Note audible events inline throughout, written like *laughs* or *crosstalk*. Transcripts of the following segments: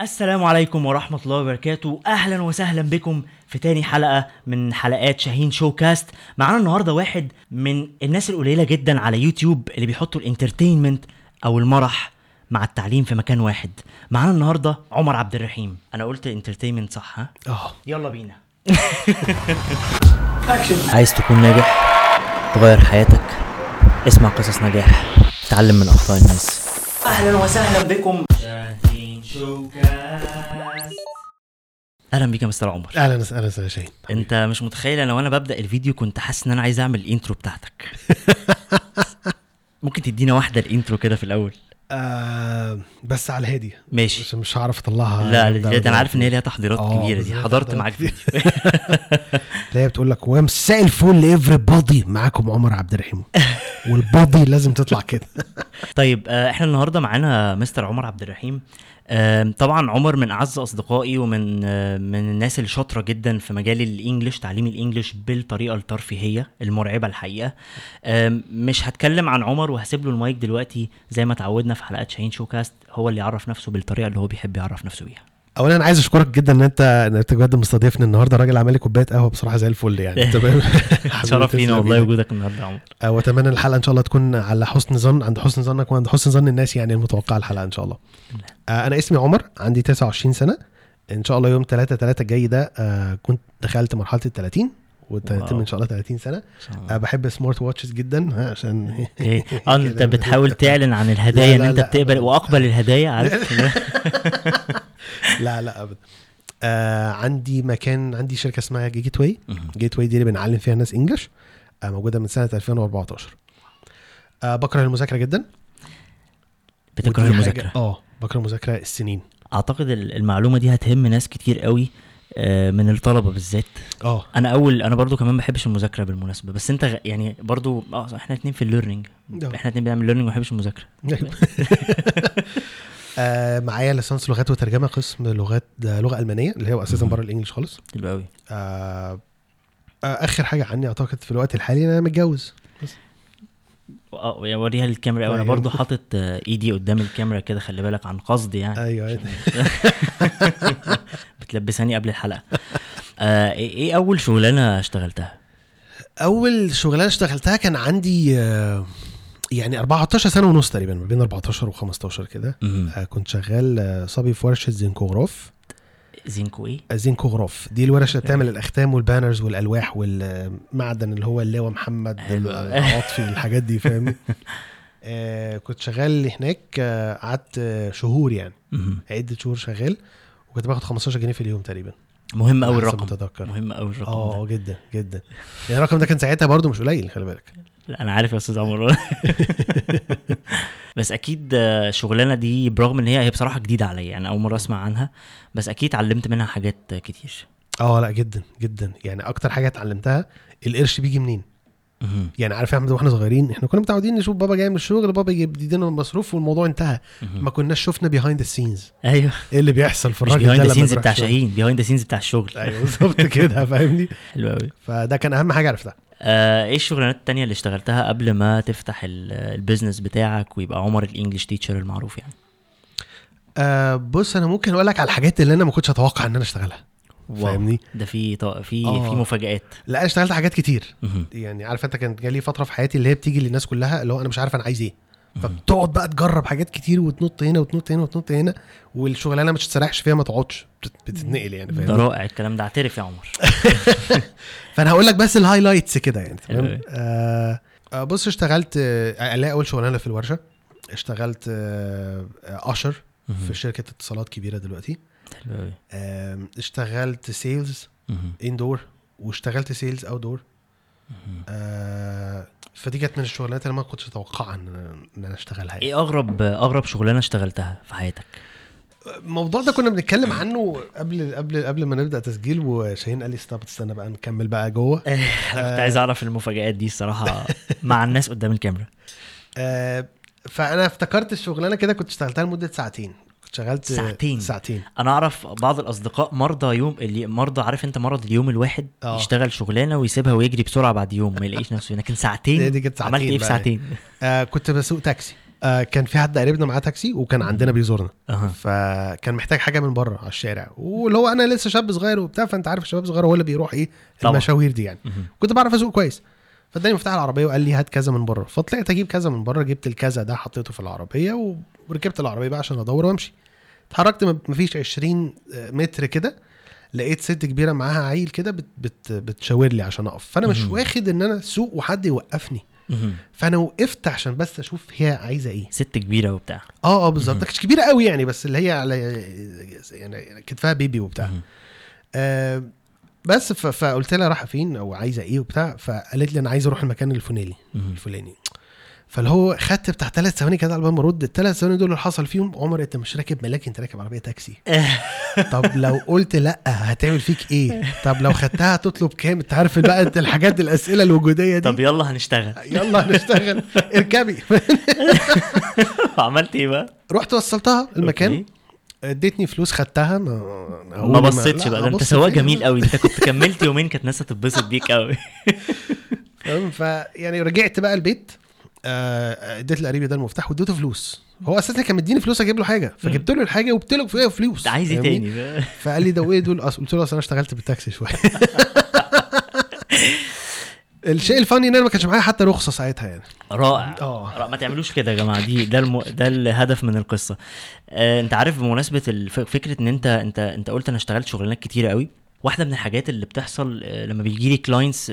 السلام عليكم ورحمة الله وبركاته. أهلا وسهلا بكم في تاني حلقة من حلقات شاهين ShowCast معانا النهاردة واحد من الناس القليلة جدا على يوتيوب اللي بيحطوا ال entertainment أو المرح مع التعليم في مكان واحد. معانا النهاردة عمر عبد الرحيم. أنا قلت entertainment صح ها؟ آه. يلا بينا. *laughs* عايز تكون ناجح تغير حياتك اسمع قصص نجاح تعلم من أخطاء الناس. أهلا وسهلا بكم. شاهين ShowCast أهلا بيك يا مستر عمر. أهلا أهلا وسهلا شاهين. أنت مش متخيل أنا وأنا ببدأ الفيديو كنت حاسس إن أنا عايز أعمل ال intro بتاعتك. *laughs* ممكن تدينا واحدة ال intro كده في الأول؟ آه بس على الهادي. ماشي. عشان مش هعرف أطلعها. لا لا، ده أنا عارف إن هي ليها تحضيرات آه، كبيرة دي. حضرت معاك *laughs* فيديو. اللي هي بتقول لك ومساء الفل everybody معاكم عمر عبد الرحيم. والبادي لازم تطلع كده. *laughs* طيب آه، إحنا النهارده معانا مستر عمر عبد الرحيم. طبعا عمر من أعز أصدقائي ومن من الناس اللي شاطره جدا في مجال الإنجليش تعليم الإنجليش بالطريقة الترفيهية المرعبة الحقيقة. مش هتكلم عن عمر وهسيب له المايك دلوقتي زي ما اتعودنا في حلقات شاهين شوكاست هو اللي يعرف نفسه بالطريقة اللي هو بيحب يعرف نفسه بيها. اولا أنا عايز أشكرك جدا إن انت إن أنت بجد مستضيفني النهارده راجل عامل لي كوباية قهوة بصراحة زي الفل يعني *laughs* تمام شرف لينا *laughs* والله. وجودك النهارده يا عمر آه، وأتمنى الحلقة إن شاء الله تكون على حسن ظن عند حسن ظنك وعند حسن ظن الناس يعني المتوقعة الحلقة إن شاء الله آه، أنا اسمي عمر عندي 29 سنة إن شاء الله يوم 3 3 الجاي ده آه، كنت دخلت مرحلة ال 30 وتتم. إن شاء الله 30 سنة. أه بحب سمارت واتشز جدا عشان *laughs* آه أنت. بتحاول تعلن عن الهدايا إن أنت بتقبل. وأقبل الهدايا عارف *laughs* لا لا ابدا. آه عندي مكان عندي شركة اسمها Gateway. Gateway دي اللي بنعلم فيها ناس English آه موجودة من سنة 2014 آه بكره المذاكرة جدا. بتكره المذاكرة. آه بكره المذاكره السنين. أعتقد ال- المعلومة دي هتهم ناس كتير قوي آه، من الطلبة بالذات. آه. أنا أول أنا برضو كمان ما بحبش المذاكرة بالمناسبة بس أنت. يعني برضو آه إحنا اتنين في ال learning آه. إحنا اتنين بنعمل learning وما بحبش المذاكرة. *laughs* آه معايا ليسانس لغات وترجمة قسم لغات ده لغة ألمانية اللي هو أساسا. بره الإنجليش خالص. حلو قوي آه آه آخر حاجة عني أعتقد في الوقت الحالي أنا متجوز. آه يا وريها للكاميرا. أنا أيوة. برضو حاطط آه، إيدي قدام الكاميرا كده خلي بالك عن قصد يعني. أيوه. *laughs* بتلبساني قبل الحلقة. آه إيه إيه أول شغلانة اشتغلتها؟ أول شغلانة اشتغلتها كان عندي آه، يعني 14 سنة ونص تقريبا ما بين 14 و15 كده. آه، كنت شغال آه، صبي في ورشة زينكوغراف زينكو إيه؟ آه، زينكوغراف دي الورشة اللي بتعمل الأختام وال banners والألواح والمعدن اللي هو اللواء محمد. العاطفي الحاجات دي فاهمني *laughs* آه، كنت شغال هناك آه، قعدت آه، شهور يعني. عدة شهور شغال وكنت باخد 15 جنيه في اليوم تقريبا. مهم قوي الرقم. ما اتذكر مهم قوي الرقم آه جدا جدا. يعني الرقم ده كان ساعتها برضو مش قليل خلي بالك. لا أنا عارف يا أستاذ عمر. *laughs* بس أكيد الشغلانه دي برغم إن هي هي بصراحة جديدة عليا يعني أول مرة أسمع عنها بس أكيد اتعلمت منها حاجات كتير. آه لأ جدا جدا. يعني أكتر حاجة اتعلمتها القرش بيجي منين. يعني عارف يا أحمد وإحنا صغيرين إحنا كنا متعودين نشوف بابا جاي من الشغل بابا يجيب يدينا المصروف والموضوع انتهى. ما كناش شفنا behind ال scenes أيوه. إيه اللي بيحصل في الراجل ده behind لما scenes بيروح بتاع. شاهين behind scenes بتاع الشغل. أيوه بالظبط كده فاهمني؟ *laughs* حلو قوي فده كان أهم حاجة عرفتها. آه إيه الشغلانات التانية اللي اشتغلتها قبل ما تفتح ال- ال business بتاعك ويبقى عمر ال English teacher المعروف يعني آه بص أنا ممكن أقول لك على الحاجات اللي أنا ما كنتش أتوقع إن أنا أشتغلها wow. فاهمني ده في طا- في آه. في مفاجآت لا أنا اشتغلت حاجات كتير. يعني عارف أنت كان جالي فترة في حياتي اللي هي بتيجي للناس كلها اللي هو أنا مش عارف أنا عايز إيه. فبتقعد بقى تجرب حاجات كتير وتنط هنا وتنط هنا وتنط هنا والشغلانة ما تستريحش فيها ما تقعدش بت- بتتنقل يعني ده فاهم رائع الكلام ده اعترف يا عمر *laughs* فأنا هقول لك بس ال highlights كده يعني تمام. آه آه، بص اشتغلت آه ألاقي أول شغلانة في الورشة اشتغلت آه آه، usher. في شركة اتصالات كبيرة دلوقتي حلو آم، اشتغلت sales. indoor واشتغلت sales outdoor. آه فدي كانت من الشغلانات اللي ما كنتش أتوقعها ان أنا أشتغلها يعني. إيه اغرب أغرب شغلانة اشتغلتها في حياتك؟ الموضوع ده كنا بنتكلم عنه قبل قبل قبل ما نبدأ تسجيل وشاهين قال لي استنى استنى بقى نكمل بقى جوه. *laughs* أنا كنت عايز أعرف المفاجآت دي الصراحة مع الناس قدام الكاميرا. آه فأنا افتكرت الشغلانة كده كنت اشتغلتها لمدة ساعتين. كنت شغلت ساعتين؟ ساعتين. أنا أعرف بعض الأصدقاء مرضى يوم اللي مرضى عارف أنت مرض اليوم الواحد آه. يشتغل شغلانة ويسيبها ويجري بسرعة بعد يوم ما يلاقيش نفسه. لكن ساعتين؟ دي كانت ساعتين عملت إيه في. ساعتين؟ آه كنت بسوق تاكسي. آه كان في حد قريبنا معاه تاكسي وكان عندنا بيزورنا. أها. فكان محتاج حاجة من بره على الشارع. واللي هو أنا لسه شاب صغير وبتاع فأنت عارف الشباب صغير هو اللي بيروح إيه. المشاوير دي يعني. كنت بعرف أسوق كويس. فاداني مفتاح العربية وقال لي هات كذا من بره. فطلعت أجيب كذا من بره جبت الكذا ده حطيته في العربية وركبت العربية بقى عشان أدور وأمشي. اتحركت مفيش 20 متر كده. لقيت ست كبيرة معاها عيل كده بت بت بتشاور لي عشان أقف. فأنا مش. واخد إن أنا اسوق وحد يوقفني. فأنا وقفت عشان بس أشوف هي عايزة إيه. ست كبيرة وبتاع. آه آه بالظبط. كانتش كبيرة قوي يعني بس اللي هي على يعني كتفها بيبي وبتاع. آه بس فقلت لها رايحة فين أو عايزة إيه وبتاع فقالت لي أنا عايزه أروح المكان الفلاني. الفلاني. فاللي هو خدت بتاع ثلاث ثواني كده على بال ما ارد الثلاث ثواني دول اللي حصل فيهم عمر انت مش راكب ملاك انت راكب عربية تاكسي. *laughs* طب لو قلت لأ هتعمل فيك إيه؟ طب لو خدتها هتطلب كام؟ انت عارف بقى انت الحاجات الأسئلة الوجودية دي. طب يلا هنشتغل. يلا هنشتغل. اركبي. *laughs* عملت إيه بقى؟ رحت وصلتها المكان. ادتني فلوس خدتها ما ما بصيتش بقى ده انت سواق؟ جميل قوي انت كنت كملت يومين كانت ناس هتتبسط بيك قوي *laughs* فاهم فيعني رجعت بقى البيت آه، اديت لقريبي ده المفتاح واديته فلوس هو أساسا كان مديني فلوس أجيب له حاجة فجبت له الحاجة وجبت له فيها فلوس عايز إيه؟ تاني؟ فقال لي ده وايه دول قلت له أصل أنا اشتغلت بالتاكسي شوية *laughs* الشيء ال funny إن أنا ما كانش معايا حتى رخصة ساعتها يعني. رائع. آه. رائع. ما تعملوش كده يا جماعة. دي ده الم... ده الهدف من القصة. آه أنت عارف بمناسبة الف... فكرة إن انت انت أنت قلت أنا اشتغلت شغلانات كتيرة قوي. واحدة من الحاجات اللي بتحصل آه، لما بيجي لي clients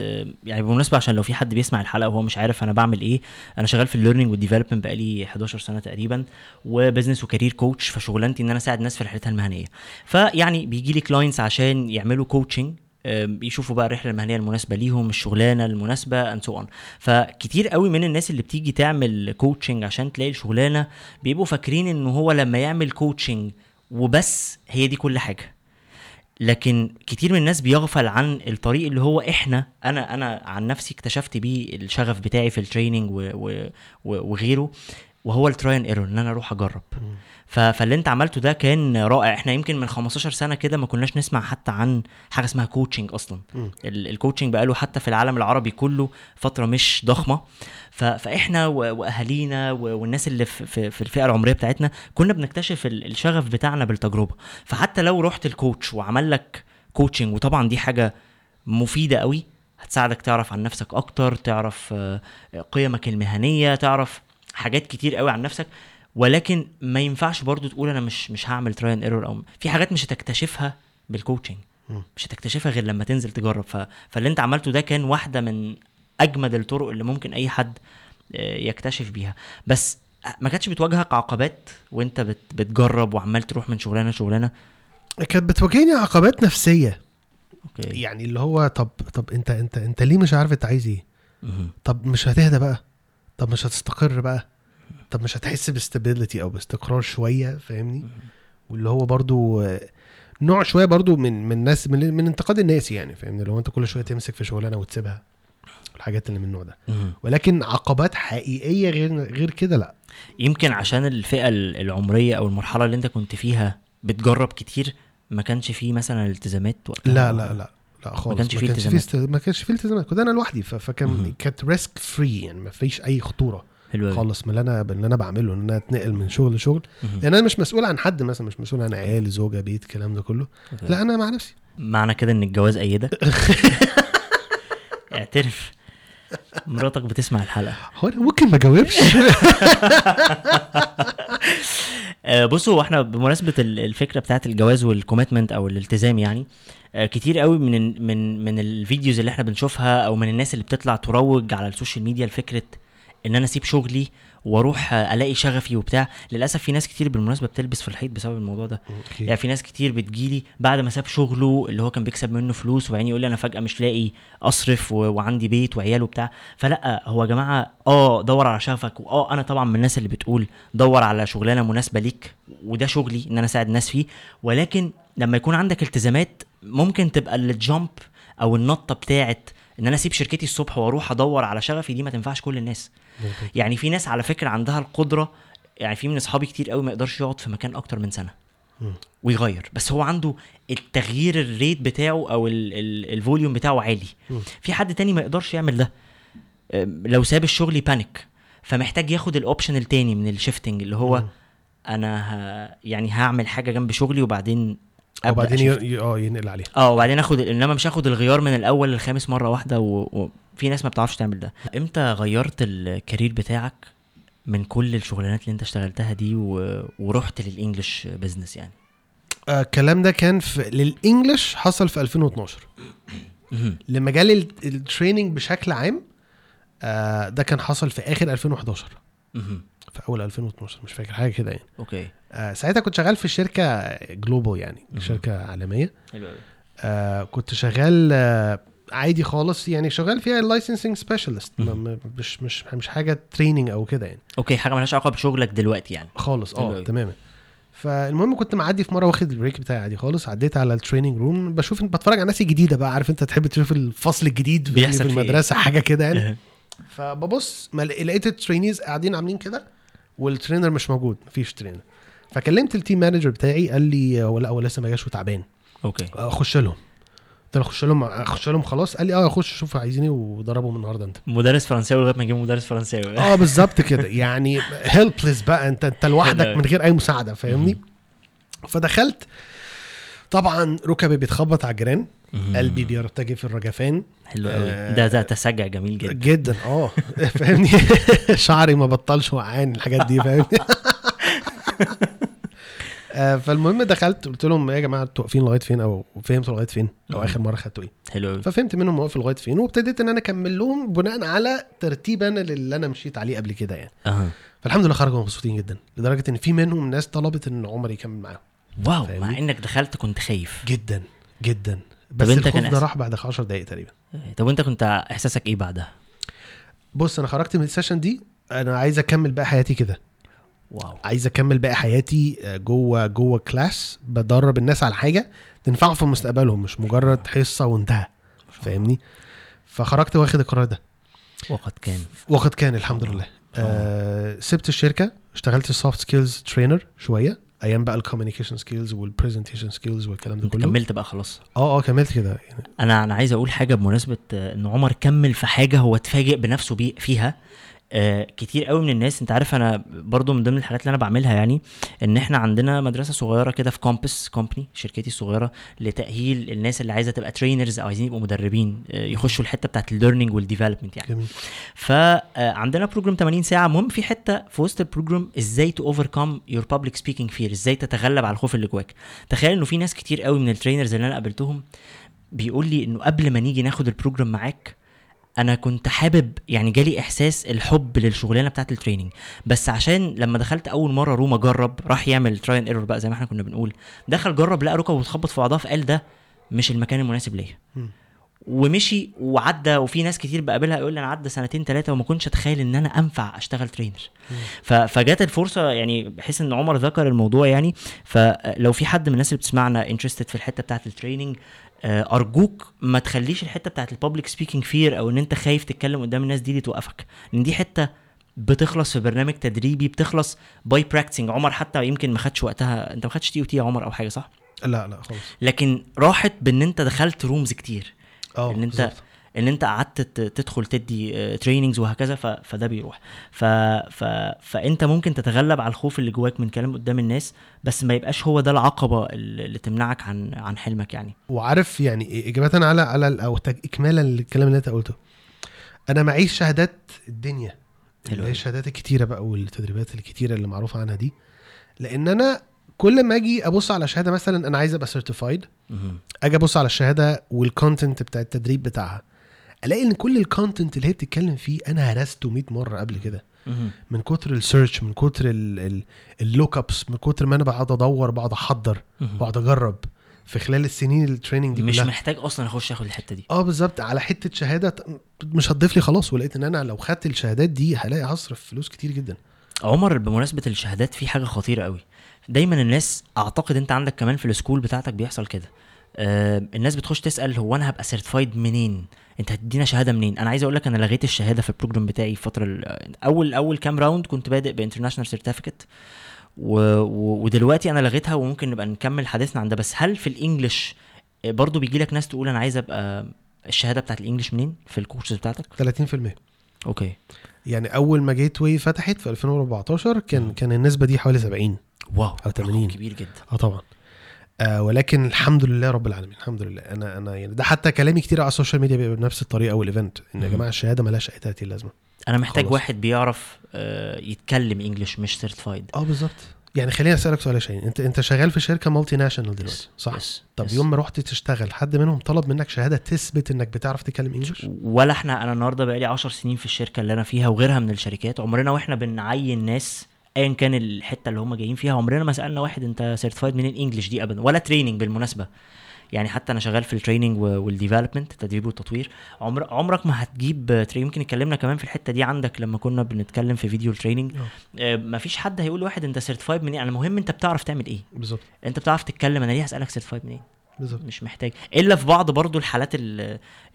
يعني بالمناسبة عشان لو في حد بيسمع الحلقة وهو مش عارف أنا بعمل إيه أنا شغال في ال learning وال development بقالي 11 سنة تقريبا و business و career coach فشغلانتي إن أنا أساعد الناس في رحلتها المهنية. فيعني بيجي لي clients عشان يعملوا coaching يشوفوا بقى الرحلة المهنية المناسبة ليهم الشغلانة المناسبة and so فكتير قوي من الناس اللي بتيجي تعمل coaching عشان تلاقي الشغلانة بيبقوا فاكرين إن هو لما يعمل coaching وبس هي دي كل حاجة. لكن كتير من الناس بيغفل عن الطريق اللي هو إحنا أنا أنا عن نفسي اكتشفت بيه الشغف بتاعي في ال training وغيره وهو ال try error إن أنا أروح أجرب. فاللي انت عملته ده كان رائع. إحنا يمكن من 15 سنة كده ما كناش نسمع حتى عن حاجة اسمها coaching أصلا. ال coaching بقاله حتى في العالم العربي كله فترة مش ضخمة. فإحنا وأهالينا والناس اللي في, الفئة العمرية بتاعتنا كنا بنكتشف ال- الشغف بتاعنا بالتجربة. فحتى لو رحت ال coach وعمل لك coaching وطبعا دي حاجة مفيدة قوي هتساعدك تعرف عن نفسك أكتر تعرف آه، قيمك المهنية تعرف حاجات كتير قوي عن نفسك. ولكن ما ينفعش برضو تقول أنا مش مش هعمل try and error أو في حاجات مش هتكتشفها بال coaching. مش هتكتشفها غير لما تنزل تجرب. ف... فاللي انت عملته ده كان واحدة من أجمد الطرق اللي ممكن أي حد آه، يكتشف بيها. بس ما كانتش بتواجهك عقبات وانت بت... بتجرب وعمال تروح من شغلانة لشغلانة؟ كانت بتواجهني عقبات نفسية. okay. يعني اللي هو طب طب انت انت انت ليه مش عارف انت عايز إيه. طب مش هتهدى بقى؟ طب مش هتستقر بقى؟ طب مش هتحس ب stability أو باستقرار شوية فاهمني؟ واللي هو برضو نوع شوية برضو من من ناس من, من انتقاد الناس يعني فاهمني؟ لو أنت كل شوية تمسك في شغلانة وتسيبها الحاجات اللي من النوع ده. ولكن عقبات حقيقية غير غير كده لا. يمكن عشان الفئة ال- العمرية أو المرحلة اللي أنت كنت فيها بتجرب كتير ما كانش فيه مثلا التزامات وقتها؟ لا لا لا لا خالص. كانش فيه التزامات. ما كانش فيه التزامات. كنت أنا لوحدي. فكان كانت risk free يعني ما فيش أي خطورة. حلو. خالص من اللي أنا اللي أنا بعمله إن أنا أتنقل من شغل لشغل. لأن أنا مش مسؤول عن حد مثلا مش مسؤول عن عيال زوجة بيت الكلام ده كله. okay. لا أنا مع نفسي. معنى كده إن الجواز قيدك؟ *laughs* اعترف. مراتك بتسمع الحلقة. هو ممكن ما اجاوبش *laughs* آه، بصوا إحنا بمناسبة ال- الفكرة بتاعت الجواز وال commitment أو الالتزام يعني آه، كتير قوي من من من ال videos اللي إحنا بنشوفها أو من الناس اللي بطلع تروج على ال social media لفكرة إن أنا أسيب شغلي وأروح ألاقي شغفي وبتاع. للأسف في ناس كتير بالمناسبة بتلبس في الحيط بسبب الموضوع ده. يعني في ناس كتير بتجيلي بعد ما ساب شغله اللي هو كان بيكسب منه فلوس وبعدين يقول لي أنا فجأة مش لاقي أصرف و... وعندي بيت وعيال وبتاع. فلأ هو يا جماعة آه دور على شغفك وآه أنا طبعا من الناس اللي بتقول دور على شغلانة مناسبة ليك وده شغلي إن أنا أساعد الناس فيه. ولكن لما يكون عندك التزامات ممكن تبقى الجامب أو النطة بتاعت إن أنا أسيب شركتي الصبح وأروح أدور على شغفي دي ما تنفعش كل الناس. يعني في ناس على فكرة عندها القدرة يعني في من أصحابي كتير قوي ما يقدرش يقعد في مكان أكتر من سنة. ويغير بس هو عنده التغيير ال rate بتاعه أو ال- ال- ال volume بتاعه عالي. في حد تاني ما يقدرش يعمل ده لو ساب الشغل يبانك فمحتاج ياخد ال option التاني من ال shifting اللي هو مم. أنا ه... يعني هعمل حاجة جنب شغلي وبعدين أبدأ وبعدين. ي- ي- آه ينقل عليها آه وبعدين آخد إنما مش هاخد الغيار من الأول للخامس مرة واحدة و... وفي ناس ما بتعرفش تعمل ده. إمتى غيرت ال career بتاعك من كل الشغلانات اللي انت اشتغلتها دي و... ورحت لل English business يعني؟ آه، الكلام ده كان في لل English حصل في 2012 مهم. لمجال ال- ال training بشكل عام آه، ده كان حصل في آخر 2011 مهم. في أول 2012 مش فاكر حاجة كده يعني. okay. آه، ساعتها كنت شغال في شركة global يعني. شركة عالمية. حلو آه، كنت شغال آه، عادي خالص يعني شغال فيها licensing specialist. مش مش مش حاجة training أو كده يعني. okay حاجة مالهاش علاقة بشغلك دلوقتي يعني. خالص آه. تماما. فالمهم كنت معدي في مرة واخد ال break بتاعي عادي خالص عديت على ال training room بشوف بتفرج على ناس جديدة بقى عارف أنت تحب تشوف الفصل الجديد بيحصل في فيه إيه؟ المدرسة حاجة كده يعني. فببص لقيت ال trainees قاعدين عاملين كده وال trainer مش موجود مفيش trainer فكلمت ال team manager بتاعي قال لي هو لا هو لسه ما جاش وتعبان. okay. أخش لهم. قلت له اخش لهم اخش لهم خلاص. قال لي آه اخش شوف عايزين إيه ودربهم النهارده انت. مدرس فرنساوي لغاية ما نجيب مدرس فرنساوي. *laughs* آه بالظبط كده. يعني helpless بقى انت انت لوحدك. *laughs* من غير أي مساعدة فاهمني؟ فدخلت. طبعا ركبي بيتخبط على الجيران. قلبي بيرتجف ارتجافا حلو قوي. آه، ده ده سجع جميل جدا. جدا آه. *laughs* فاهمني؟ شعري ما بطلش وقعان الحاجات دي فاهمني؟ فالمهم دخلت قلت لهم يا جماعة أنتوا واقفين لغاية فين؟ أو فهمتوا لغاية فين؟ أو. آخر مرة خدتوا إيه؟ حلو قوي ففهمت منهم واقف لغاية فين وابتديت إن أنا أكمل لهم بناء على ترتيب أنا اللي أنا مشيت عليه قبل كده يعني. أها. فالحمد لله خرجوا مبسوطين جدا لدرجة إن في منهم ناس طلبت إن عمر يكمل معاهم. واو فاهمني؟ مع إنك دخلت كنت خايف. جدا جدا. بس أنت الخوف كان ده راح بعد 10 دقائق تقريبا. طب وانت كنت إحساسك إيه بعدها؟ بص أنا خرجت من ال session دي أنا عايز أكمل باقي حياتي كده. wow. عايز اكمل باقي حياتي آه، جوه جوه class بدرب الناس على حاجة تنفعهم في مستقبلهم مش مجرد حصة وانتهى. فاهمني؟ فخرجت واخد القرار ده. وقد كان. وقد كان الحمد لله. آه سبت الشركة اشتغلت soft skills trainer شوية أيام بقى ال communication skills وال presentation skills والكلام ده كله. كملت بقى خلاص. آه آه كملت كده. يعني أنا أنا عايز أقول حاجة بمناسبة آه، إن عمر كمل في حاجة هو اتفاجئ بنفسه فيها. آه كتير قوي من الناس انت عارف أنا برضو من ضمن الحاجات اللي أنا بعملها يعني ان إحنا عندنا مدرسة صغيرة كده في كومبس company شركتي الصغيرة لتأهيل الناس اللي عايزة تبقى trainers أو عايزين يبقوا مدربين آه يخشوا الحتة بتاعت ال learning وال development يعني. جميل. فعندنا program 80 ساعة. المهم في حتة في وسط ال program إزاي to overcome your public speaking fear إزاي تتغلب على الخوف اللي جواك. تخيل إنه في ناس كتير قوي من ال trainers اللي أنا قابلتهم بيقول لي إنه قبل ما نيجي ناخد ال program معاك أنا كنت حابب يعني جالي إحساس الحب للشغلانة بتاعت ال training بس عشان لما دخلت أول مرة room اجرب راح يعمل try and error بقى زي ما إحنا كنا بنقول. دخل جرب لقى ركبة بتخبط في بعضها فقال ده مش المكان المناسب ليا. ومشي وعدى وفي ناس كتير بقابلها يقول لي أنا عدى سنتين ثلاثة وما كنتش أتخيل إن أنا أنفع أشتغل trainer ف- فجات الفرصة يعني بحيث إن عمر ذكر الموضوع يعني. فلو في حد من الناس اللي بتسمعنا interested في الحتة بتاعت ال training أرجوك ما تخليش الحتة بتاعت ال public speaking fear أو إن أنت خايف تتكلم قدام الناس دي, دي توقفك. لأن دي حتة بتخلص في برنامج تدريبي بتخلص by practicing عمر حتى يمكن ما خدش وقتها أنت ما خدتش TOT يا عمر أو حاجة صح؟ لا لا خالص. لكن راحت بإن أنت دخلت rooms كتير. آه إن أنت بالظبط. إن أنت قعدت تدخل تدي trainings وهكذا ف... فده بيروح. ف... ف... فأنت ممكن تتغلب على الخوف اللي جواك من كلام قدام الناس بس ما يبقاش هو ده العقبة اللي تمنعك عن عن حلمك يعني. وعارف يعني إجابة على على أو اكمالا للكلام اللي أنت قلته. أنا معيش شهادات الدنيا اللي هي. الشهادات الكتيرة بقى والتدريبات الكتيرة اللي معروفة عنها دي. لأن أنا كل ما أجي أبص على شهادة مثلا أنا عايز أبقى certified. أجي أبص على الشهادة وال content بتاع التدريب بتاعها. ألاقي إن كل ال content اللي هي بتتكلم فيه أنا هرسته 100 مرة قبل كده. من كتر ال search من كتر ال look ups من كتر ما أنا بقعد أدور بقعد أحضر. بقعد أجرب. في خلال السنين ال training دي مش كلها. محتاج أصلا أخش آخد الحتة دي. آه بالظبط. على حتة شهادة مش هتضيف لي خلاص ولقيت إن أنا لو خدت الشهادات دي هلاقي هصرف فلوس كتير جدا. عمر بمناسبة الشهادات في حاجة خطيرة قوي. دايما الناس أعتقد أنت عندك كمان في ال school بتاعتك بيحصل كده. الناس بتخش تسأل هو أنا هبقى certified منين؟ أنت هتدينا شهادة منين؟ أنا عايز أقول لك أنا لغيت الشهادة في ال program بتاعي الفترة ال- اول أول كام round كنت بادئ ب international certificate و... و... ودلوقتي أنا لغيتها وممكن نبقى نكمل حديثنا عن ده. بس هل في ال English آه، برضو بيجي لك ناس تقول أنا عايز أبقى الشهادة بتاعت ال English منين؟ في الكورسز بتاعتك؟ 30% okay. يعني أول ما جيت Y فتحت في 2014 كان كان النسبة دي حوالي 70 wow أو 80. رقم كبير جدا. آه طبعا. آه ولكن الحمد لله رب العالمين الحمد لله. أنا أنا يعني ده حتى كلامي كتير على ال social media بيبقى بنفس الطريقة وال event إن يا. جماعة الشهادة ملهاش أي 30 لازمه أنا محتاج خلاص. واحد بيعرف آه، يتكلم English مش certified آه بالظبط. يعني خليني أسألك سؤال يا شاهين. أنت أنت شغال في شركة multinational دلوقتي صح؟ طب يوم ما رحت تشتغل حد منهم طلب منك شهادة تثبت إنك بتعرف تتكلم English ولا إحنا أنا النهارده بقالي 10 سنين في الشركة اللي أنا فيها وغيرها من الشركات. عمرنا وإحنا بنعين ناس ايا كان الحتة اللي هم جايين فيها عمرنا ما سألنا واحد أنت certified من ال English دي ابدا ولا training بالمناسبة. يعني حتى أنا شغال في ال training وال development التدريب والتطوير عمر عمرك ما هتجيب تري يمكن اتكلمنا كمان في الحتة دي عندك لما كنا بنتكلم في فيديو ال training آه، ما فيش حد هيقول لواحد أنت certified من إيه؟ يعني المهم أنت بتعرف تعمل إيه. بالظبط. أنت بتعرف تتكلم أنا ليه هسألك certified من إيه؟ بالظبط. مش محتاج. إلا في بعض برضو الحالات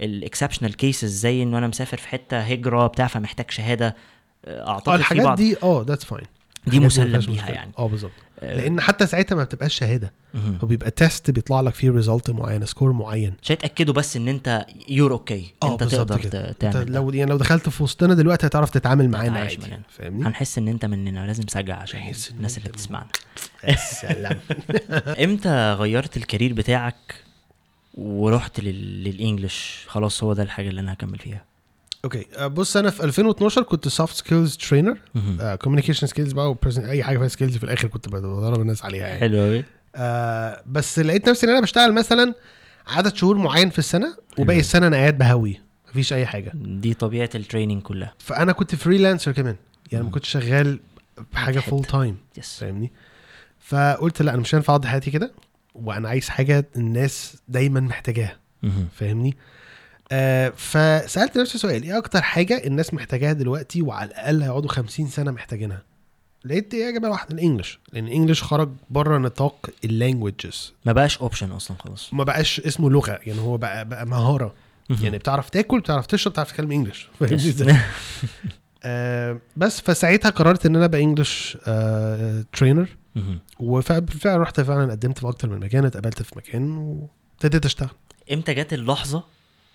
ال exceptional cases زي إن أنا مسافر في حتة هجرة بتاع فمحتاج شهادة. آه، أعتقد في الحاجات دي آه that's fine دي مسلم بيها يعني. آه بالظبط. آه، لأن حتى ساعتها ما بتبقاش شهادة. هو بيبقى test بيطلع لك فيه result معين score معين. عشان يتأكدوا بس إن أنت you're okay آه أنت تقدر كده. أنت تعمل ده. لو يعني لو دخلت في وسطنا دلوقتي هتعرف تتعامل معانا عادي. فاهمني؟ هنحس إن أنت مننا. لازم تشجع عشان الناس أنت اللي بتسمعنا. السلام *laughs* إمتى غيرت ال career بتاعك ورحت لل... لل English؟ خلاص هو ده الحاجة اللي أنا هكمل فيها. okay آه، بص أنا في 2012 كنت soft skills trainer. communication skills بقى أي حاجة فيها skills في الآخر كنت بدرب الناس عليها يعني حلو قوي آه بس لقيت نفسي إن أنا بشتغل مثلا عدد شهور معين في السنة وباقي. السنة أنا قاعد بهوي مفيش أي حاجة دي طبيعة ال training كلها فأنا كنت freelancer كمان يعني ما. كنتش شغال بحاجه. full time yes فاهمني فقلت لا أنا مش هينفع أقضي حياتي كده وأنا عايز حاجة الناس دايما محتاجاها. فاهمني آه فسألت نفسي سؤال إيه أكتر حاجة الناس محتاجاها دلوقتي وعلى الأقل هيقعدوا 50 سنة محتاجينها؟ لقيت إيه يا جماعة واحدة ال English لأن ال English خرج بره نطاق ال languages ما بقاش option أصلا خلاص. ما بقاش اسمه لغة يعني هو بقى بقى مهارة. يعني بتعرف تاكل بتعرف تشرب بتعرف تتكلم English *laughs* *laughs* آه بس فساعتها قررت إن أنا أبقى English آه trainer مهم. وبالفعل رحت فعلا قدمت في أكتر من مكان اتقبلت في مكان وابتديت أشتغل. إمتى جت اللحظة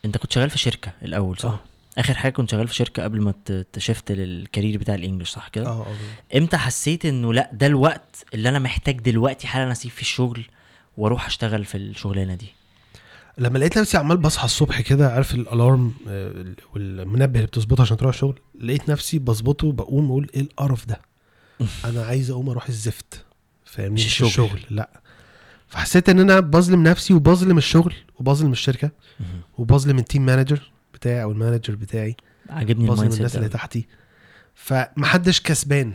انت كنت شغال في شركة الأول صح؟ آه. آخر حاجة كنت شغال في شركة قبل ما تشفت للكارير بتاع الإنجليش صح كده؟ آه آه إمتى حسيت إنه لأ ده الوقت اللي أنا محتاج دلوقتي حالا أسيب في الشغل وأروح أشتغل في الشغلانة دي؟ لما لقيت نفسي عمال بصحى الصبح كده عارف الألارم آه، والمنبه اللي بتظبطه عشان تروح الشغل لقيت نفسي بظبطه بقوم أقول إيه القرف ده؟ *laughs* أنا عايز أقوم أروح الزفت فاهمني؟ مش الشغل. الشغل لأ. فحسيت إن أنا بظلم نفسي وبظلم الشغل وبظلم الشركة. وبظلم ال team manager بتاعي أو ال manager بتاعي عاجبني بظلم الناس اللي. تحتي فمحدش كسبان.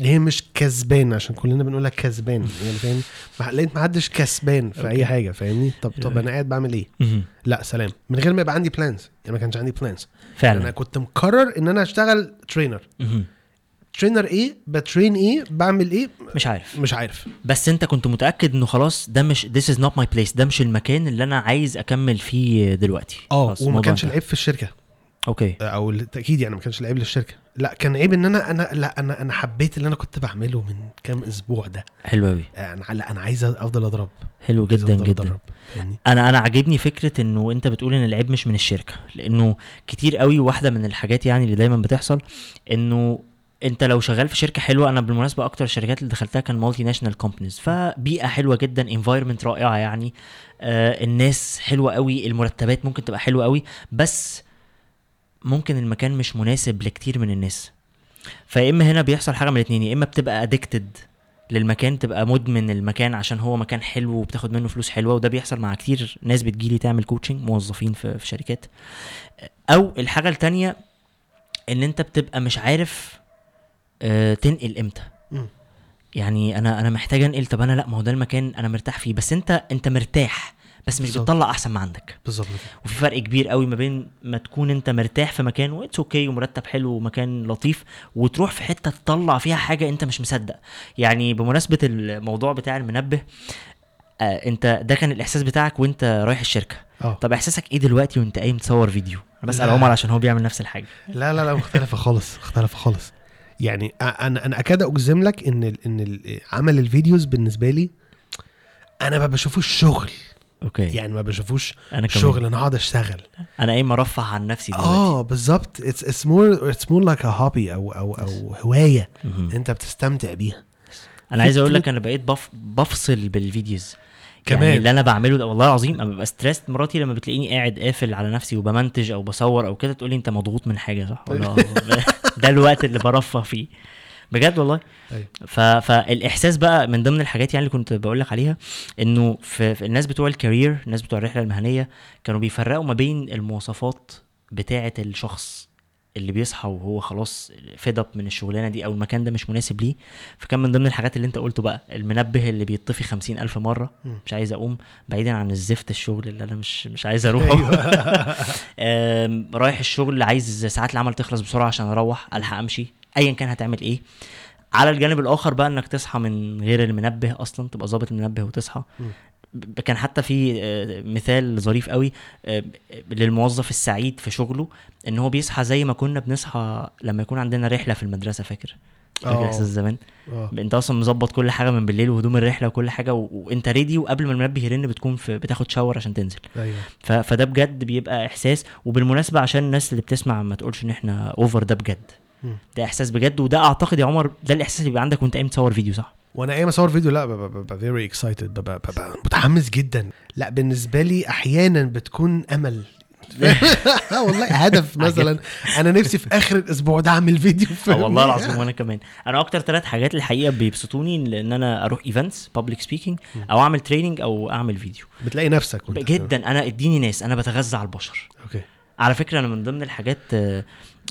هي مش كسبان عشان كلنا بنقولها كسبان يعني فاهم لقيت محدش كسبان في okay. اي حاجة فاهمني طب طب. أنا قاعد بعمل إيه. لا سلام من غير ما يبقى عندي plans يعني ما كانش عندي plans أنا فعلا كنت مقرر إن أنا أشتغل trainer. ترينر إيه بترين إيه بعمل إيه مش عارف. مش عارف. بس انت كنت متأكد انه خلاص ده مش this is not my place ده مش المكان اللي أنا عايز أكمل فيه دلوقتي. آه وما كانش. العيب في الشركة. أوكي. أو التأكيد يعني ما كانش العيب للشركة. لا كان عيب إن أنا أنا لا أنا أنا حبيت اللي أنا كنت بعمله من كام أسبوع ده. حلو قوي أنا لا أنا عايز أفضل أضرب. حلو جدا أفضل جدا. أضرب. فاهمني؟ أنا أنا عاجبني فكرة إنه أنت بتقول إن العيب مش من الشركة لأنه كتير قوي واحدة من الحاجات يعني اللي دايما بتحصل إنه انت لو شغال في شركة حلوة أنا بالمناسبة أكتر الشركات اللي دخلتها كان multinational companies فبيئة حلوة جدا environment رائعة يعني. آه الناس حلوة قوي المرتبات ممكن تبقى حلوة قوي بس ممكن المكان مش مناسب لكتير من الناس. فيا إما هنا بيحصل حاجة من الاتنين يا إما بتبقى addicted للمكان تبقى مدمن المكان عشان هو مكان حلو وبتاخد منه فلوس حلوة وده بيحصل مع كتير ناس بتجيلي تعمل coaching موظفين في, في شركات. أو الحاجة التانية إن أنت بتبقى مش عارف آه، تنقل إمتى. يعني أنا أنا محتاج أنقل طب أنا لأ ما هو ده المكان أنا مرتاح فيه بس أنت أنت مرتاح بس مش. بتطلع أحسن ما عندك بالظبط. وفي فرق كبير قوي ما بين ما تكون أنت مرتاح في مكان و it's okay ومرتب حلو ومكان لطيف وتروح في حتة تطلع فيها حاجة أنت مش مصدق يعني بمناسبة الموضوع بتاع المنبه آه أنت ده كان الإحساس بتاعك وأنت رايح الشركة آه طب إحساسك إيه دلوقتي وأنت قايم تصور فيديو أنا بسال. عمر عشان هو بيعمل نفس الحاجة لا لا لا مختلفة خالص مختلفة خالص يعني أنا أنا أكاد أجزم لك إن ال إن ال عمل الفيديوز بالنسبة لي أنا بقى بشوفه الشغل okay. يعني ما بشوفوش كمان. شغل أنا اقعد أشتغل. أنا إيه مرفه عن نفسي دلوقتي. آه بالظبط. it's it's more it's more like a hobby أو أو أو هواية. أنت بتستمتع بيها. أنا عايز أقول لك أنا بقيت بف... بفصل بالفيديوز. كمان. يعني اللي أنا بعمله ده والله العظيم أنا ببقى stressed مراتي لما بتلاقيني قاعد قافل على نفسي وبمنتج أو بصور أو كده تقول لي أنت مضغوط من حاجة صح ولا. *laughs* ده الوقت اللي برفه فيه بجد والله أيوة. ف... فالاحساس بقى من ضمن الحاجات يعني اللي كنت بقول لك عليها إنه في... في الناس بتوع ال career الناس بتوع الرحلة المهنية كانوا بيفرقوا ما بين المواصفات بتاعة الشخص اللي بيصحى وهو خلاص fed up من الشغلانة دي أو المكان ده مش مناسب ليه. فكان من ضمن الحاجات اللي أنت قلته بقى المنبه اللي بيطفي خمسين ألف مرة. مش عايز أقوم بعيدا عن الزفت الشغل اللي أنا مش مش عايز أروحه. أيوة. *laughs* آم، رايح الشغل عايز ساعات العمل تخلص بسرعة عشان أروح ألحق أمشي. ايا كان هتعمل إيه. على الجانب الآخر بقى إنك تصحى من غير المنبه أصلا تبقى ظابط المنبه وتصحى. كان حتى في آه، مثال ظريف قوي آه، للموظف السعيد في شغله إن هو بيصحى زي ما كنا بنصحى لما يكون عندنا رحلة في المدرسة فاكر؟ فاكر آه. إحساس زمان؟ أنت أصلا مظبط كل حاجة من بالليل وهدوم الرحلة وكل حاجة و... وأنت ready وقبل ما المنبه يرن بتكون في بتاخد shower عشان تنزل. أيوه. ف... فده بجد بيبقى إحساس وبالمناسبة عشان الناس اللي بتسمع ما تقولش إن إحنا over ده بجد. ده إحساس بجد وده أعتقد يا عمر ده الإحساس اللي بيبقى عندك وأنت قايم تصور فيديو صح؟ وأنا قايم اصور فيديو لا ببقى very excited ببقى, ببقى متحمس جدا. لا بالنسبة لي أحيانا بتكون أمل. *laughs* والله هدف *laughs* مثلا. أنا نفسي في آخر الأسبوع ده أعمل فيديو *laughs* فاهمني؟ والله العظيم وأنا كمان. أنا أكتر ثلاث حاجات الحقيقة بيبسطوني لأن أنا أروح events public speaking أو أعمل training أو أعمل فيديو بتلاقي نفسك جدا. أنا اديني ناس. أنا بتغذى على البشر. okay. على فكرة أنا من ضمن الحاجات آه،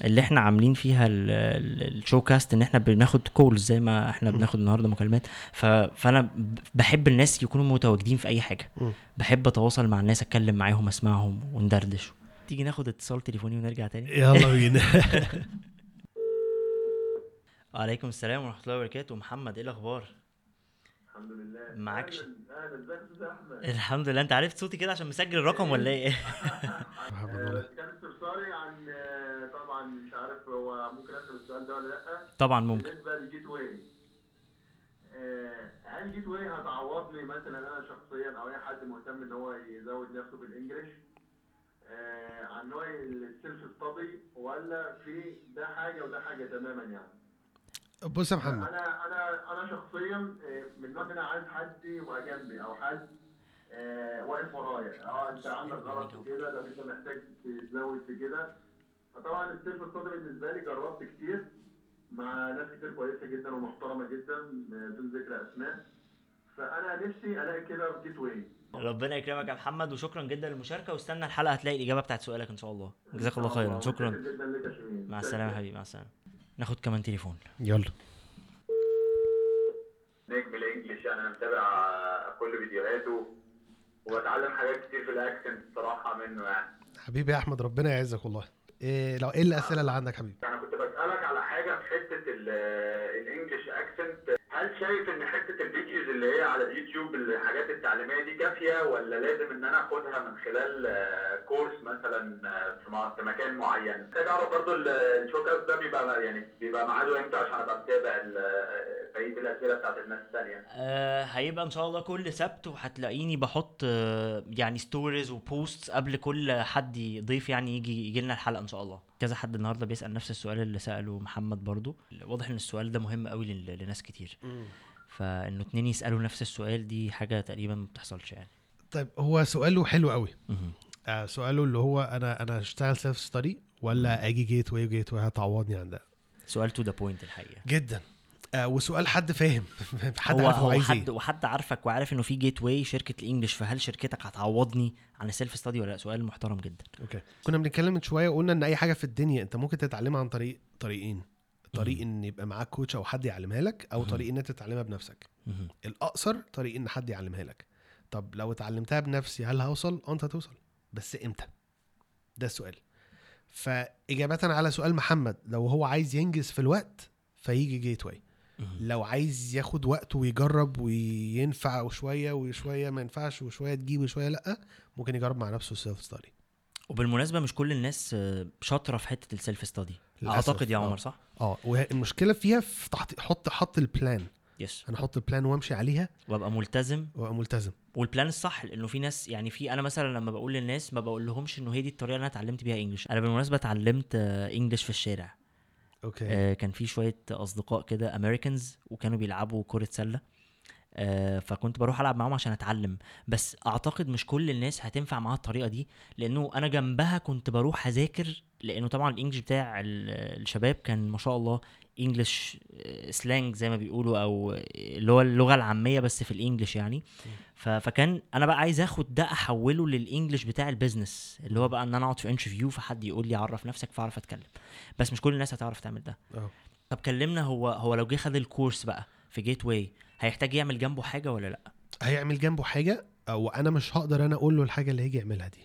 اللي إحنا عاملين فيها ال- ال- ال show cast إن إحنا بناخد calls زي ما إحنا بناخد النهارده مكالمات. فأنا بحب الناس يكونوا متواجدين في أي حاجة. بحب أتواصل مع الناس أتكلم معاهم أسمعهم وندردش. تيجي ناخد اتصال تليفوني ونرجع تاني؟ يلا بينا. *laughs* *laughs* وعليكم السلام ورحمة الله وبركاته. محمد إيه الأخبار؟ الحمد لله. أهلا ازيك يا أحمد. الحمد لله. أنت عرفت صوتي كده عشان مسجل الرقم ولا إيه؟ *laughs* والله. كان استفساري عن آه، طبعا مش عارف هو ممكن أسأل السؤال ده ولا لأ. طبعا ممكن. بالنسبة لل Gateway آه، هل Gateway هتعوضني مثلا أنا شخصيا أو أي حد مهتم إن هو يزود نفسه آه، عن نوع ال self study ولا في ده حاجة وده حاجة تماما يعني؟ بص يا محمد. أنا أنا أنا شخصيا آه، من النوع اللي أنا عايز حد يبقى جنبي أو حد آه، واقف ورايا. آه أنت عندك غلط في كده ده انت محتاج تزود في كده. فطبعا ال self study بالنسبة لي جربت كتير. مع ناس كتير كويسة جدا ومحترمة جدا آه، بدون ذكر أسماء. فأنا نفسي ألاقي كده في Gateway ربنا يكرمك يا محمد وشكرا جدا للمشاركة. واستنى الحلقة هتلاقي الإجابة بتاعت سؤالك إن شاء الله. جزاك الله خيرا. شكرا. متشكر جدا لك يا شيرين مع السلامة يا حبيبي. مع السلامة. ناخد كمان تليفون. يلا. نجم ال English يعني أنا متابع كل فيديوهاته وبتعلم حاجات كتير في ال accent الصراحه منه يعني. حبيبي يا أحمد ربنا يعزك والله. إيه لو إيه الاسئله اللي عندك حبيبي؟ أنا كنت بسألك على حاجة في حتة ال- ال English accent هل شايف إن حتة ال videos اللي هي على اليوتيوب الحاجات التعليمية دي كافية ولا لازم إن أنا آخدها من خلال آه، course مثلا آه، في مكان معين؟ محتاج أعرف برضو ال- ال show cast ده بيبقى يعني بيبقى ميعاده إمتى عشان أبقى متابع ال- بقية الأسئلة بتاعت الناس الثانية آه هيبقى إن شاء الله كل سبت وهتلاقيني بحط آه يعني stories و posts قبل كل حد يضيف يعني يجي يجي لنا الحلقة إن شاء الله. كذا حد النهارده بيسأل نفس السؤال اللي سأله محمد برضو. واضح إن السؤال ده مهم قوي لناس كتير. فإنه اتنين يسألوا نفس السؤال دي حاجة تقريبا ما بتحصلش يعني. طيب هو سؤاله حلو قوي. آه سؤاله اللي هو أنا أنا اشتغل self study ولا أجي Gateway Gateway هتعوضني عن ده؟ سؤال to the point الحقيقة. جدا. آه وسؤال حد فاهم. *laughs* حد هو عارف هو عايز حد إيه. وحد عارفك وعارف إنه في Gateway شركة ال English فهل شركتك هتعوضني عن ال self study ولا لأ؟ سؤال محترم جدا. okay. كنا بنتكلم من شوية وقلنا إن أي حاجة في الدنيا أنت ممكن تتعلمها عن طريق طريقين. طريق إن يبقى معاك coach أو حد يعلمها لك أو. طريق إن أنت تتعلمها بنفسك. الأقصر طريق إن حد يعلمها لك. طب لو اتعلمتها بنفسي هل هوصل؟ آه أنت هتوصل بس إمتى؟ ده السؤال. فإجابة على سؤال محمد لو هو عايز ينجز في الوقت فيجي Gateway. لو عايز ياخد وقت ويجرب وينفع وشوية وشوية ما ينفعش وشوية تجيب وشوية لأ ممكن يجرب مع نفسه ال self study وبالمناسبة مش كل الناس شاطرة في حتة ال self study للأسف، أعتقد يا آه. عمر صح؟ آه والمشكلة فيها في تحط حط حط ال plan yes أنا أحط ال plan وأمشي عليها. وأبقى ملتزم. وأبقى ملتزم. وال plan الصح لأنه في ناس يعني في أنا مثلا لما بقول للناس ما بقول لهمش إنه هي دي الطريقة اللي أنا اتعلمت بيها English أنا بالمناسبة اتعلمت English في الشارع. okay. آه كان في شوية أصدقاء كده Americans وكانوا بيلعبوا كرة سلة. آه فكنت بروح ألعب معاهم عشان أتعلم. بس أعتقد مش كل الناس هتنفع معاها الطريقة دي لأنه أنا جنبها كنت بروح أذاكر لأنه طبعا ال English بتاع ال- الشباب كان ما شاء الله English slang زي ما بيقولوا أو اللي هو اللغة العامية بس في ال English يعني. فكان أنا بقى عايز آخد ده أحوله لل English بتاع ال business اللي هو بقى إن أنا أقعد في interview فحد يقول لي عرف نفسك فأعرف أتكلم. بس مش كل الناس هتعرف تعمل ده. آه. طب كلمنا هو هو لو جه خد ال course بقى في Gateway هيحتاج يعمل جنبه حاجة ولا لأ؟ هيعمل جنبه حاجة وأنا مش هقدر أنا أقول له الحاجة اللي هيجي يعملها دي.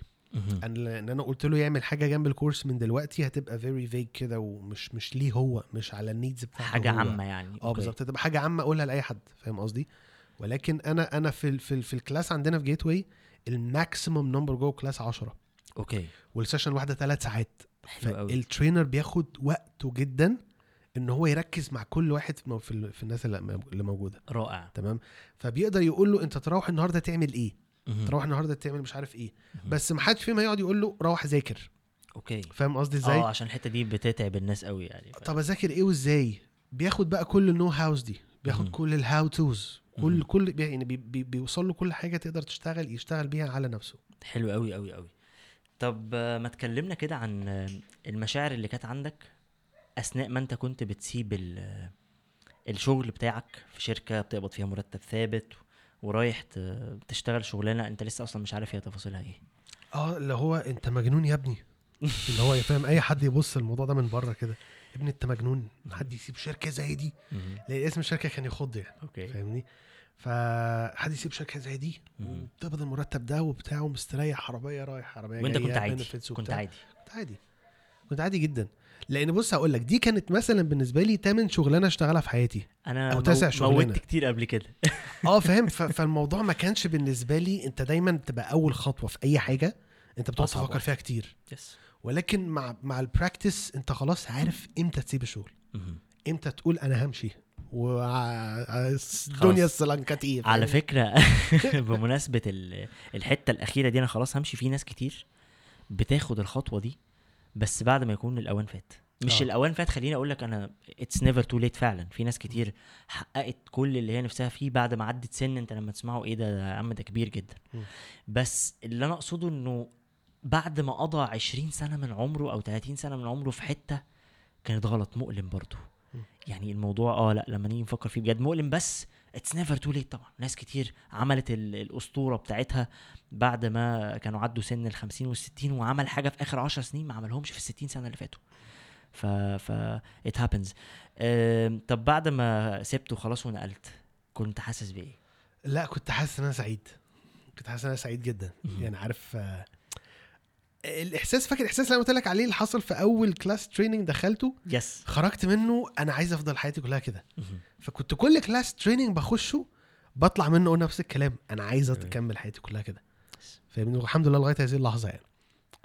أنا لأن أنا قلت له يعمل حاجة جنب ال course من دلوقتي هتبقى very vague كده ومش مش ليه هو مش على ال needs بتاعته حاجة هو. عامة يعني. آه. بالظبط. تبقى حاجة عامة أقولها لأي حد فاهم قصدي؟ ولكن أنا أنا في ال في, ال في ال class عندنا في Gateway ال maximum number جوه ال class 10 okay. وال session الواحده ثلاث ساعات. فال trainer بياخد وقته جدا إن هو يركز مع كل واحد في, في, ال- في الناس اللي موجودة. رائع. تمام؟ فبيقدر يقول له أنت تروح النهارده تعمل إيه. تروح النهارده تعمل مش عارف إيه. بس ما حدش فيهم هيقعد يقول له روح ذاكر. okay. فاهم قصدي إزاي؟ آه عشان الحتة دي بتتعب الناس قوي يعني ف... طب أذاكر إيه وإزاي؟ بياخد بقى كل ال know-hows دي. بياخد. كل ال how-tos كل. كل يعني بي بي بيوصل له كل حاجة تقدر تشتغل يشتغل بيها على نفسه. حلو قوي قوي قوي طب ما تكلمنا كده عن المشاعر اللي كانت عندك أثناء ما أنت كنت بتسيب ال- الشغل بتاعك في شركة بتقبض فيها مرتب ثابت ورايح تشتغل شغلانة أنت لسه أصلا مش عارف هي تفاصيلها إيه. آه اللي هو أنت مجنون يا ابني. *laughs* اللي هو فاهم أي حد يبص الموضوع ده من بره كده يا ابني أنت مجنون حد يسيب شركة زي دي. لأن اسم الشركة كان يخض يعني أوكي. فاهمني؟ فحد يسيب شركة زي دي مهم. وتقبض المرتب ده وبتاع ومستريح عربية رايح عربية وأنت كنت عادي كنت. عادي. كنت عادي. كنت عادي جدا. لأن بص هقول لك دي كانت مثلا بالنسبة لي تامن شغلانة اشتغلها في حياتي. أنا مو- تاسع شغلانة. موتت كتير قبل كده. *laughs* آه فاهم؟ ف- *laughs* فالموضوع ما كانش بالنسبة لي أنت دايما بتبقى أول خطوة في أي حاجة أنت بتقعد أصعب تفكر. فيها كتير. yes ولكن مع مع ال practice أنت خلاص عارف إمتى تسيب الشغل. إمتى تقول أنا همشي. والدنيا السلنكتيه على فكرة *laughs* بمناسبة ال- الحتة الأخيرة دي أنا خلاص همشي. في ناس كتير بتاخد الخطوة دي بس بعد ما يكون الأوان فات مش آه. الأوان فات خليني أقول لك أنا it's never too late فعلا في ناس كتير حققت كل اللي هي نفسها فيه بعد ما عدت سن انت لما تسمعه إيه ده يا عم ده كبير جدا م. بس اللي أنا أقصده إنه بعد ما قضى 20 سنة من عمره أو 30 سنة من عمره في حتة كانت غلط مؤلم برضه. يعني الموضوع آه لأ لما نيجي نفكر فيه بجد مؤلم بس it's never too late طبعا. ناس كتير عملت ال- الأسطورة بتاعتها بعد ما كانوا عدوا سن ال 50 وال 60 وعمل حاجة في آخر 10 سنين ما عملهمش في ال 60 سنة اللي فاتوا. ف ف it happens طب بعد ما سبته خلاص ونقلت كنت حاسس بإيه؟ لا كنت حاسس إن أنا سعيد. كنت حاسس إن أنا سعيد جدا. يعني عارف آه، الإحساس فاكر الإحساس اللي أنا قلت لك عليه اللي حصل في أول class training دخلته؟ yes خرجت منه أنا عايز أفضل حياتي كلها كده. فكنت كل class training بخشه بطلع منه أقول نفس الكلام أنا عايز. اكمل حياتي كلها كده. فاهمني؟ والحمد لله لغاية هذه اللحظة يعني.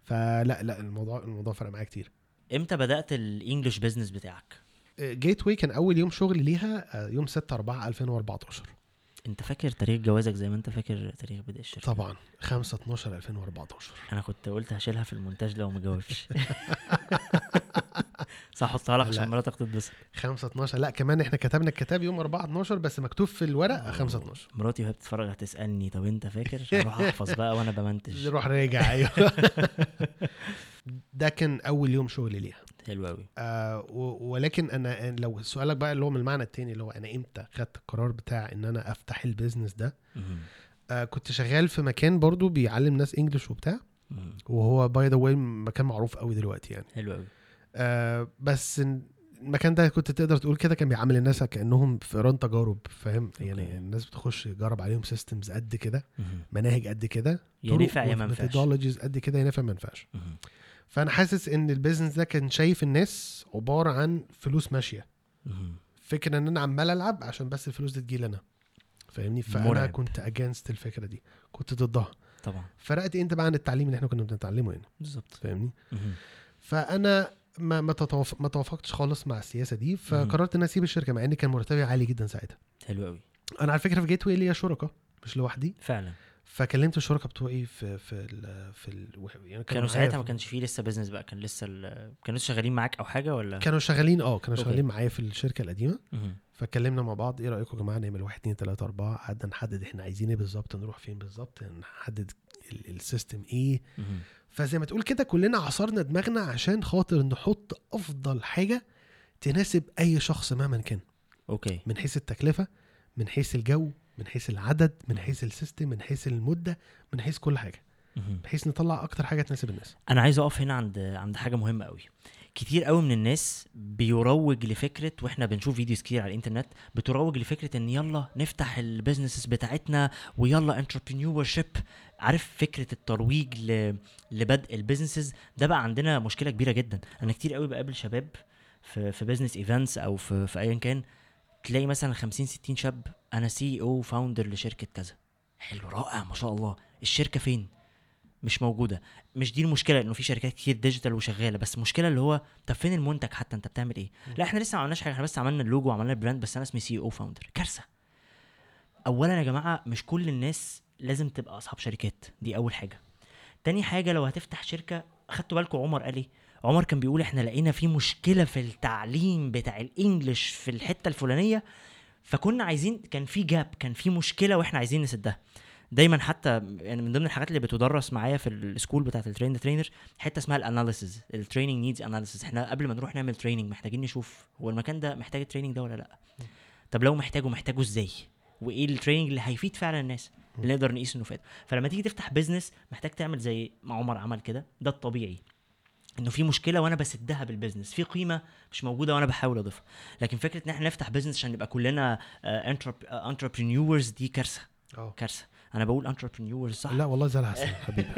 فلا لا الموضوع الموضوع فرق معايا كتير. إمتى بدأت ال English business بتاعك؟ Gateway كان أول يوم شغل ليها آه، يوم 6 4 2014 انت فاكر تاريخ جوازك زي ما انت فاكر تاريخ بدء الشركة؟ طبعا. 5 12 2014 أنا كنت قلت هشيلها في المونتاج لو ما جاوبش *laughs* صح احطها لك عشان. مراتك تتبسط. 5 12 لا كمان إحنا كتبنا الكتاب يوم 4 12 بس مكتوب في الورق 5 12 مراتي وهي بتتفرج هتسألني طب انت فاكر؟ *laughs* هروح أحفظ بقى وأنا بمنتج. نروح راجع أيوه. *laughs* ده كان أول يوم شغل ليها. حلو قوي آه ولكن أنا لو سؤالك بقى اللي هو من المعنى التاني اللي هو أنا إمتى خدت القرار بتاع إن أنا أفتح البيزنس ده؟ آه كنت شغال في مكان برضو بيعلم ناس انجلش وبتاع. وهو by the way مكان معروف قوي دلوقتي يعني. حلو قوي آه بس المكان ده كنت تقدر تقول كده كان بيعامل الناس كأنهم في فئران تجارب فاهم؟ يعني. الناس بتخش يجرب عليهم systems قد كده مناهج قد كده يا نفع يا ما ينفعش قد كده يا نفع ما ينفعش فأنا حاسس إن ال business ده كان شايف الناس عبارة عن فلوس ماشية. فكرة إن أنا عمال ألعب عشان بس الفلوس دي تجيلي أنا. فاهمني؟ فأنا مرعب. كنت against الفكرة دي. كنت ضدها. طبعا. فرقت أنت بقى عن التعليم اللي إحنا كنا بنتعلمه هنا. بالظبط. فاهمني؟ فأنا ما ما, تتوافق ما توافقتش خالص مع السياسة دي. فقررت إن أسيب الشركة مع إن كان مرتبي عالي جدا ساعتها. حلو قوي أنا على فكرة في Gateway ليا شركاء مش لوحدي. فعلا. فكلمت الشركاء بتوعي في في ال في ال يعني كانوا معايا ساعتها ما كانش فيه لسه business بقى كان لسه كانوا لسه شغالين معاك أو حاجة ولا كانوا شغالين آه كانوا. شغالين معايا في الشركة القديمة. فاتكلمنا مع بعض إيه رأيكم يا جماعة نعمل واحد اتنين تلاتة أربعة قعدنا نحدد إحنا عايزين إيه بالظبط نروح فين بالظبط نحدد ال- ال system إيه. فزي ما تقول كده كلنا عصرنا دماغنا عشان خاطر نحط أفضل حاجة تناسب أي شخص مهما كان okay من حيث التكلفة من حيث الجو من حيث العدد من حيث ال system من حيث المدة من حيث كل حاجة. بحيث نطلع أكتر حاجة تناسب الناس. أنا عايز أقف هنا عند عند حاجة مهمة قوي كتير قوي من الناس بيروج لفكرة وإحنا بنشوف videos كتير على الإنترنت بتروج لفكرة إن يلا نفتح ال businesses بتاعتنا ويلا entrepreneurship عارف فكرة الترويج ل... لبدء ال businesses ده بقى عندنا مشكلة كبيرة جدا. أنا كتير قوي بقابل شباب في في business events أو في في ايا كان تلاقي مثلا 50 60 شاب أنا CEO founder لشركة كذا. حلو رائع ما شاء الله. الشركة فين؟ مش موجودة. مش دي المشكلة إنه في شركات كتير digital وشغالة. بس المشكلة اللي هو طب فين المنتج حتى؟ أنت بتعمل إيه؟ لا إحنا لسه ما عملناش حاجة. إحنا بس عملنا اللوجو وعملنا ال brand بس أنا اسمي CEO founder كارثة. اولا يا جماعة مش كل الناس لازم تبقى أصحاب شركات. دي أول حاجة. تاني حاجة لو هتفتح شركة خدتوا بالكم عمر قال إيه؟ عمر كان بيقول إحنا لقينا في مشكلة في التعليم بتاع ال English في الحتة الفلانية. فكنا عايزين كان في gap كان في مشكلة وإحنا عايزين نسدها. دايما حتى يعني من ضمن الحاجات اللي بتدرس معايا في ال school بتاعت ال train trainer حتة اسمها ال analysis ال training needs analysis إحنا قبل ما نروح نعمل training محتاجين نشوف هو المكان ده محتاج ال training ده ولا لأ. طب لو محتاجه محتاجه إزاي؟ وإيه ال training اللي هيفيد فعلا الناس اللي نقدر نقيس انه فاد فلما تيجي تفتح business محتاج تعمل زي ما عمر عمل كده ده الطبيعي. إنه في مشكلة وأنا بسدها بال business في قيمة مش موجودة وأنا بحاول أضيفها. لكن فكرة إن إحنا نفتح business عشان نبقى كلنا entrepreneurs دي كارثة. كارثة. أنا بقول entrepreneurs صح؟ لا والله زي العسل حبيبي.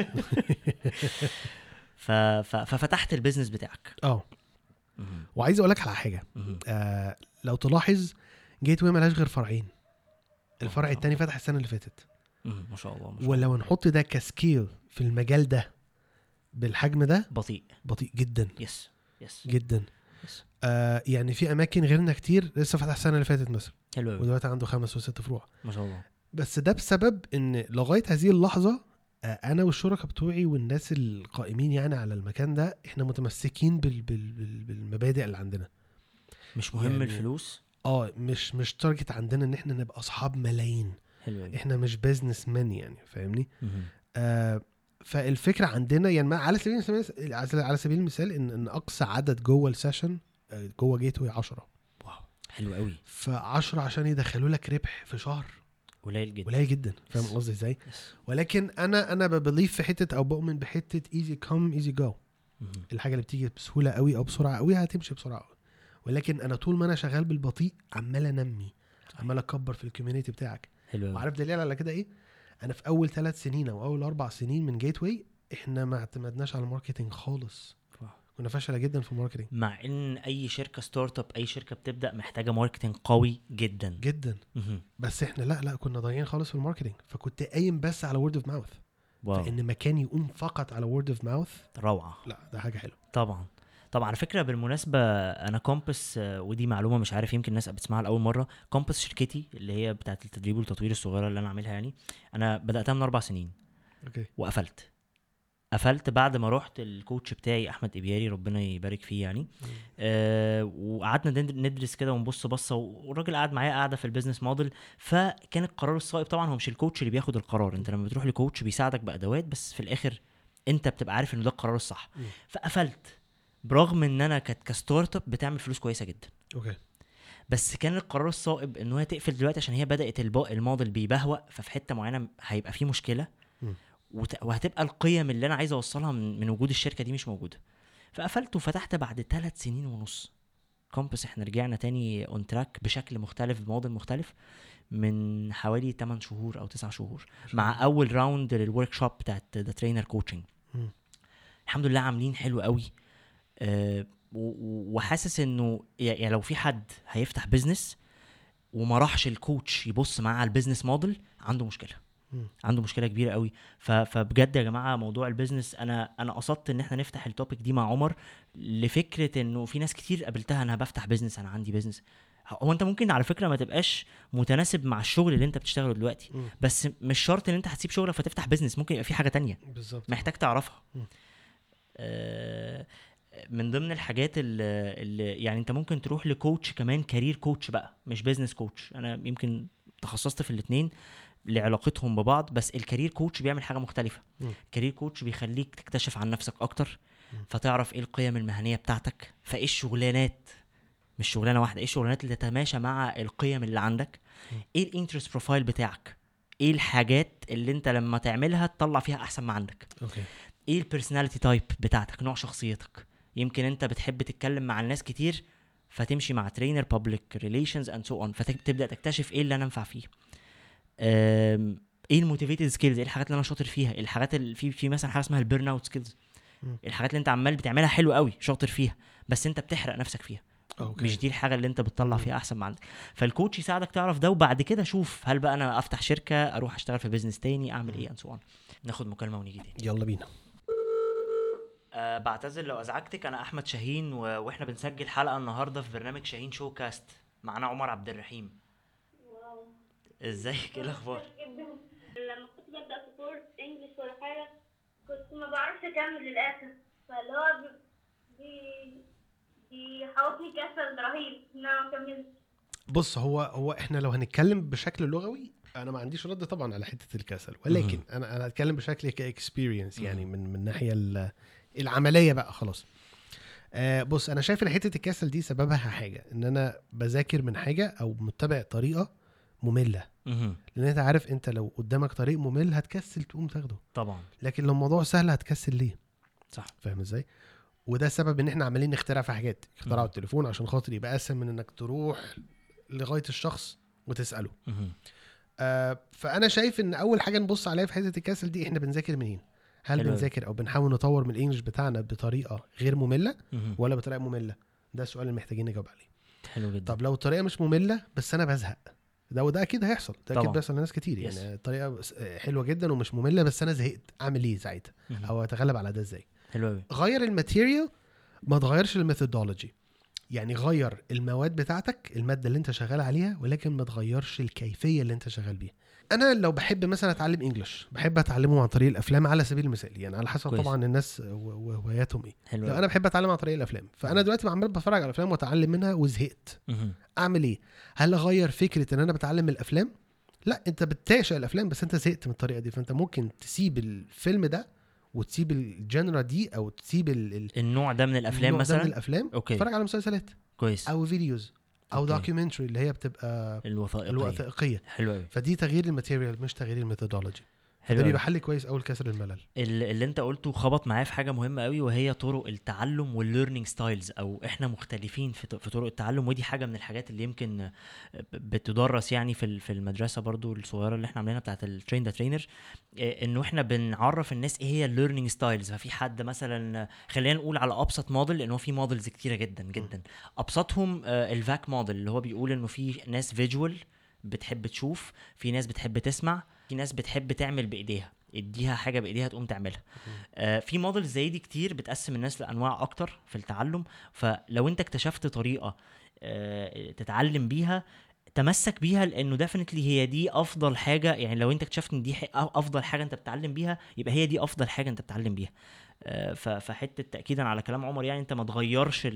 *laughs* ففتحت ال business بتاعك. آه. وعايز أقول لك على حاجة. آه لو تلاحظ Gateway ملهاش غير فرعين. الفرع الله. التاني فتح السنة اللي فاتت. مهم. ما شاء الله ما شاء الله. ولو نحط ده ك scale في المجال ده بالحجم ده بطيء. بطيء جدا. yes yes. جدا. yes. آه يعني في أماكن غيرنا كتير لسه فتح السنة اللي فاتت مثلا. حلو قوي ودلوقتي عنده خمس وست فروع. ما شاء الله. بس ده بسبب إن لغاية هذه اللحظة آه، أنا والشركاء بتوعي والناس القائمين يعني على المكان ده إحنا متمسكين بال بال بال بالمبادئ اللي عندنا. مش مهم يعني- الفلوس؟ آه مش مش target عندنا إن إحنا نبقى أصحاب ملايين. حلو إحنا مش businessman يعني فاهمني. آه فالفكرة عندنا يعني ما- على سبيل المثال على سبيل المثال ان إن أقصى عدد جوه ال session آه، جوه Gateway 10 wow حلو قوي. ف10 عشان يدخلوا لك ربح في شهر. قليل جدا. قليل جدا فاهم قصدي إزاي. ولكن أنا أنا ب believe في حتة أو بؤمن بحتة easy come easy go. الحاجة اللي بتيجي بسهولة قوي أو بسرعة قوي هتمشي بسرعة قوي. ولكن أنا طول ما أنا شغال بالبطيء عمال أنمي عمال أكبر في ال community بتاعك. حلو وعارف دليل على كده إيه؟ أنا في أول ثلاث سنين أو أول أربع سنين من Gateway إحنا ما اعتمدناش على ال marketing خالص. كنا فاشلة جدا في ال marketing. مع إن أي شركة startup أي شركة بتبدأ محتاجة marketing قوي جدا. جدا. مهم. بس إحنا لا لا كنا ضايعين خالص في ال marketing. فكنت قايم بس على word of mouth wow. فإن مكان يقوم فقط على word of mouth روعة. لا ده حاجة حلوة. طبعا. طبعا على فكرة بالمناسبة أنا Compass ودي معلومة مش عارف يمكن الناس بتسمعها لأول مرة. Compass شركتي اللي هي بتاعة التدريب والتطوير الصغيرة اللي أنا عاملها يعني أنا بدأتها من أربع سنين. okay. وقفلت. قفلت بعد ما رحت ال coach بتاعي أحمد إبياري ربنا يبارك فيه يعني. آه وقعدنا ند- ندرس كده ونبص بصة والراجل قعد معايا قاعدة في ال business model فكان القرار الصائب طبعا هو مش ال coach اللي بياخد القرار. أنت لما بتروح ل coach بيساعدك بأدوات بس في الآخر أنت بتبقى عارف ان ده القرار الصح. فقفلت. برغم إن أنا كانت ك startup بتعمل فلوس كويسة جدا. okay. بس كان القرار الصائب إن هي تقفل دلوقتي عشان هي بدأت الموديل بيبهوأ ففي حتة معينة هيبقى في مشكلة. وهتبقى القيم اللي أنا عايز أوصلها من, من وجود الشركة دي مش موجودة. فقفلت وفتحت بعد ثلاث سنين ونص. Compass إحنا رجعنا تاني on track بشكل مختلف بموديل مختلف من حوالي 8 شهور أو 9 شهور مع أول round لل workshop بتاعت the trainer coaching. الحمد لله عاملين حلو قوي. أه و- وحاسس إنه يع- يعني لو في حد هيفتح business وما راحش ال coach يبص معاه على ال business model عنده مشكلة. عنده مشكلة كبيرة قوي. فبجد يا جماعة موضوع ال business أنا أنا قصدت إن إحنا نفتح ال topic دي مع عمر لفكرة إنه في ناس كتير قابلتها أنا بفتح business أنا عندي business هو أنت ممكن على فكرة ما تبقاش متناسب مع الشغل اللي أنت بتشتغله دلوقتي. مم. بس مش شرط إن أنت هتسيب شغلك فتفتح business ممكن يبقى في حاجة تانية. بالظبط. محتاج تعرفها. آه، من ضمن الحاجات اللي, اللي يعني انت ممكن تروح ل coach كمان career coach بقى مش business coach أنا يمكن تخصصت في الاثنين لعلاقتهم ببعض بس ال career coach بيعمل حاجة مختلفة. ال career coach بيخليك تكتشف عن نفسك أكتر. فتعرف إيه القيم المهنية بتاعتك. فإيه الشغلانات؟ مش شغلانة واحدة إيه الشغلانات اللي تتماشى مع القيم اللي عندك. إيه ال interest profile بتاعك؟ إيه الحاجات اللي أنت لما تعملها تطلع فيها أحسن ما عندك؟ okay. إيه ال personality type بتاعتك نوع شخصيتك؟ يمكن انت بتحب تتكلم مع الناس كتير فتمشي مع trainer public relations and so on فتبدأ تكتشف إيه اللي أنا انفع فيه. إيه ال motivated skills إيه الحاجات اللي أنا شاطر فيها؟ الحاجات اللي في في مثلا حاجة اسمها ال burnout skills. الحاجات اللي انت عمال بتعملها حلو قوي شاطر فيها بس انت بتحرق نفسك فيها. okay. مش دي الحاجة اللي انت بتطلع. فيها أحسن ما عندك. فال coach يساعدك تعرف ده وبعد كده شوف هل بقى أنا أفتح شركة أروح أشتغل في business تاني أعمل إيه and so on ناخد مكالمة ونيجي تاني. يلا بينا. أه بعتذر لو أزعجتك. أنا أحمد شاهين و... وإحنا بنسجل حلقة النهارده في برنامج شاهين Show cast معانا عمر عبد الرحيم. wow. ازيك إيه الأخبار؟ جدا لما كنت ببدأ في course English ولا حاجة كنت ما بعرفش أكمل للآخر. فاللي هو بي- بي بيحوطني كسل رهيب إن أنا ما كملتش. بص هو هو إحنا لو هنتكلم بشكل لغوي أنا ما عنديش رد طبعا على حتة الكسل. ولكن. أنا أنا هتكلم بشكل ك experience يعني من من الناحيه ال- العملية بقى خلاص. آه بص أنا شايف إن حتة الكسل دي سببها حاجة إن أنا بذاكر من حاجة أو متبع طريقة مملة. لأن أنت عارف أنت لو قدامك طريق ممل هتكسل تقوم تاخده. طبعا. لكن لو الموضوع سهل هتكسل ليه؟ صح. فاهم إزاي؟ وده سبب إن إحنا عمالين نخترع في حاجات. اخترعوا. التليفون عشان خاطر يبقى أسهل من إنك تروح لغاية الشخص وتسأله. آه فأنا شايف إن أول حاجة نبص عليها في حتة الكسل دي إحنا بنذاكر منين؟ هل حلو. بنذاكر أو بنحاول نطور من ال English بتاعنا بطريقة غير مملة. ولا بطريقة مملة ده السؤال اللي محتاجين نجاوب عليه حلو جدا طب لو الطريقة مش مملة بس أنا بزهق ده وده أكيد هيحصل ده أكيد. بيحصل لناس كتير yes. يعني حلوة جدا ومش مملة بس أنا زهقت أعمل إيه ساعتها. أو أتغلب على ده إزاي حلو قوي غير ال material ما تغيرش ال methodology يعني غير المواد بتاعتك المادة اللي أنت شغال عليها ولكن ما تغيرش الكيفية اللي أنت شغال بيها أنا لو بحب مثلا أتعلم English بحب أتعلمه عن طريق الأفلام على سبيل المثال يعني على حسب كويس. طبعا الناس وهواياتهم إيه. حلو لو أنا بحب أتعلم عن طريق الأفلام فأنا دلوقتي عمال بتفرج على الافلام وأتعلم منها وزهقت. أعمل إيه؟ هل أغير فكرة إن أنا بتعلم من الأفلام؟ لا أنت بتعشق الأفلام بس أنت زهقت من الطريقة دي فأنت ممكن تسيب الفيلم ده وتسيب ال genre دي أو تسيب ال- ال- النوع ده من الأفلام النوع ده من مثلا؟ الأفلام okay. اتفرج على مسلسلات كويس. أو فيديوز. أو. documentary اللي هي بتبقى الوثائقية. الوثائقية. حلو قوي فدي تغيير ال material مش تغيير ال methodology. حلو ده قوي بيبقى حل كويس اول كسر الملل. ال- اللي أنت قلته خبط معايا في حاجة مهمة قوي وهي طرق التعلم وال learning styles أو إحنا مختلفين في طرق التعلم ودي حاجة من الحاجات اللي يمكن بتدرس يعني في في المدرسة برضو الصغيرة اللي إحنا عاملينها بتاعت ال train the trainer إنه إحنا بنعرف الناس إيه هي ال learning styles ففي حد مثلا خلينا نقول على أبسط موديل لأن هو في models كتيرة جدا جدا. أبسطهم آه، ال VAK model اللي هو بيقول إنه في ناس visual بتحب تشوف في ناس بتحب تسمع في ناس بتحب تعمل بإيديها اديها حاجة بإيديها تقوم تعملها. آه في موديل زي دي كتير بتقسم الناس لأنواع أكتر في التعلم فلو أنت اكتشفت طريقة آه تتعلم بيها تمسك بيها لأنه definitely هي دي أفضل حاجة يعني لو أنت اكتشفت إن دي أفضل حاجة أنت بتتعلم بيها يبقى هي دي أفضل حاجة أنت بتتعلم بيها. آه، فحتة تاكيدا على كلام عمر يعني أنت ما تغيرش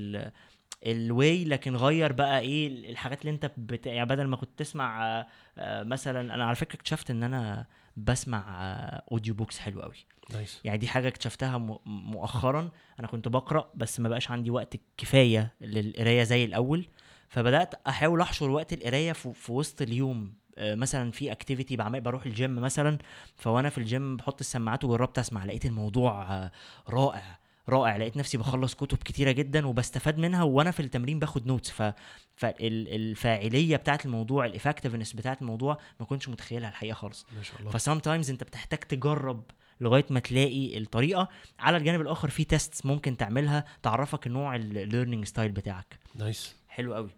ال way لكن غير بقى إيه الحاجات اللي أنت بت... يعني بدل ما كنت تسمع آه، آه، مثلا أنا على فكرة اكتشفت إن أنا بسمع آه، audio books حلو قوي nice. يعني دي حاجة اكتشفتها مؤخرا. أنا كنت بقرأ بس ما بقاش عندي وقت كفاية للقراية زي الأول. فبدأت أحاول أحشر وقت القراية في, وسط اليوم. آه، مثلا في activity بعمل بروح الجيم مثلا. فوأنا في الجيم بحط السماعات وجربت أسمع لقيت الموضوع آه، رائع. رائع. لقيت نفسي بخلص كتب كتيرة جدا وبستفاد منها وأنا في التمرين باخد notes ف فالفاعليه بتاعت الموضوع ال effectiveness بتاعت الموضوع ما كنتش متخيلها الحقيقة خالص. ما شاء الله. ف sometimes أنت بتحتاج تجرب لغاية ما تلاقي الطريقة. على الجانب الآخر في test ممكن تعملها تعرفك النوع ال learning style بتاعك. nice حلو قوي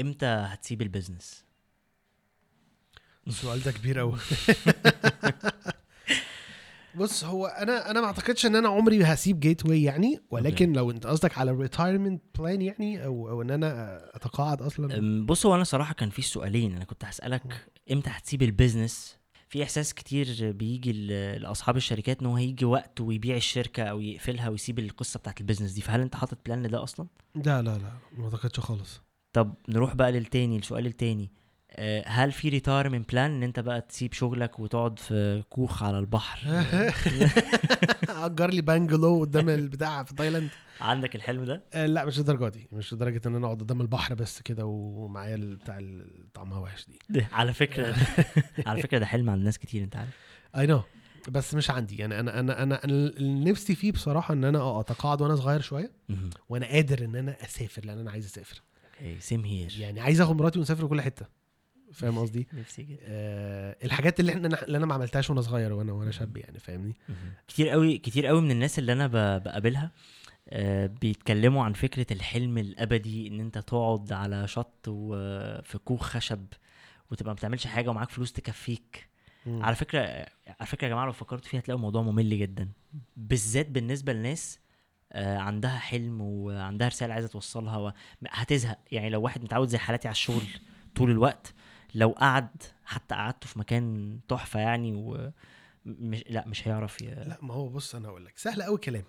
إمتى هتسيب ال business السؤال ده كبير قوي *laughs* بص هو أنا أنا ما أعتقدش إن أنا عمري هسيب get away يعني ولكن okay. لو أنت قصدك على retirement plan يعني أو أو إن أنا أتقاعد أصلا. بص هو أنا صراحة كان في سؤالين. أنا كنت هسألك إمتى هتسيب ال business في إحساس كتير بيجي لأصحاب الشركات إن هو هيجي وقت ويبيع الشركة أو يقفلها ويسيب القصة بتاعت ال business دي. فهل أنت حاطط plan لده أصلا؟ لا لا لا ما أعتقدش خالص. طب نروح بقى للتاني السؤال التاني. هل في retirement plan إن أنت بقى تسيب شغلك وتقعد في كوخ على البحر؟ *laughs* أجر لي bungalow قدام البتاع في تايلاند. عندك الحلم ده؟ آه، لا مش للدرجة دي. مش لدرجة إن أنا أقعد قدام البحر بس كده ومعايا بتاع طعمها وحش دي. على فكرة. *laughs* *laughs* على فكرة ده حلم عند ناس كتير أنت عارف. I know بس مش عندي. يعني أنا أنا أنا أنا نفسي فيه بصراحة إن أنا أتقاعد وأنا صغير شوية. وأنا قادر إن أنا أسافر لأن أنا عايز أسافر. okay same here يعني عايز أخد مراتي ونسافر كل حتة. فاهم قصدي؟ *laughs* نفسي جدا. آه الحاجات اللي إحنا اللي أنا ما عملتهاش وأنا صغير وأنا وأنا شاب يعني فاهمني؟ كتير قوي كتير قوي من الناس اللي أنا بقابلها آه، بيتكلموا عن فكرة الحلم الأبدي إن أنت تقعد على شط وفي كوخ خشب وتبقى ما بتعملش حاجة ومعاك فلوس تكفيك. مم. على فكرة على فكرة يا جماعة لو فكرتوا فيها هتلاقوا الموضوع ممل جدا. بالذات بالنسبة لناس آه، عندها حلم وعندها رسالة عايزة توصلها و... هتزهق. يعني لو واحد متعود زي حالاتي على الشغل طول الوقت لو قعد حتى قعدته في مكان تحفة يعني و... مش لا مش هيعرف ي... لا ما هو بص أنا أقول لك سهل قوي كلام.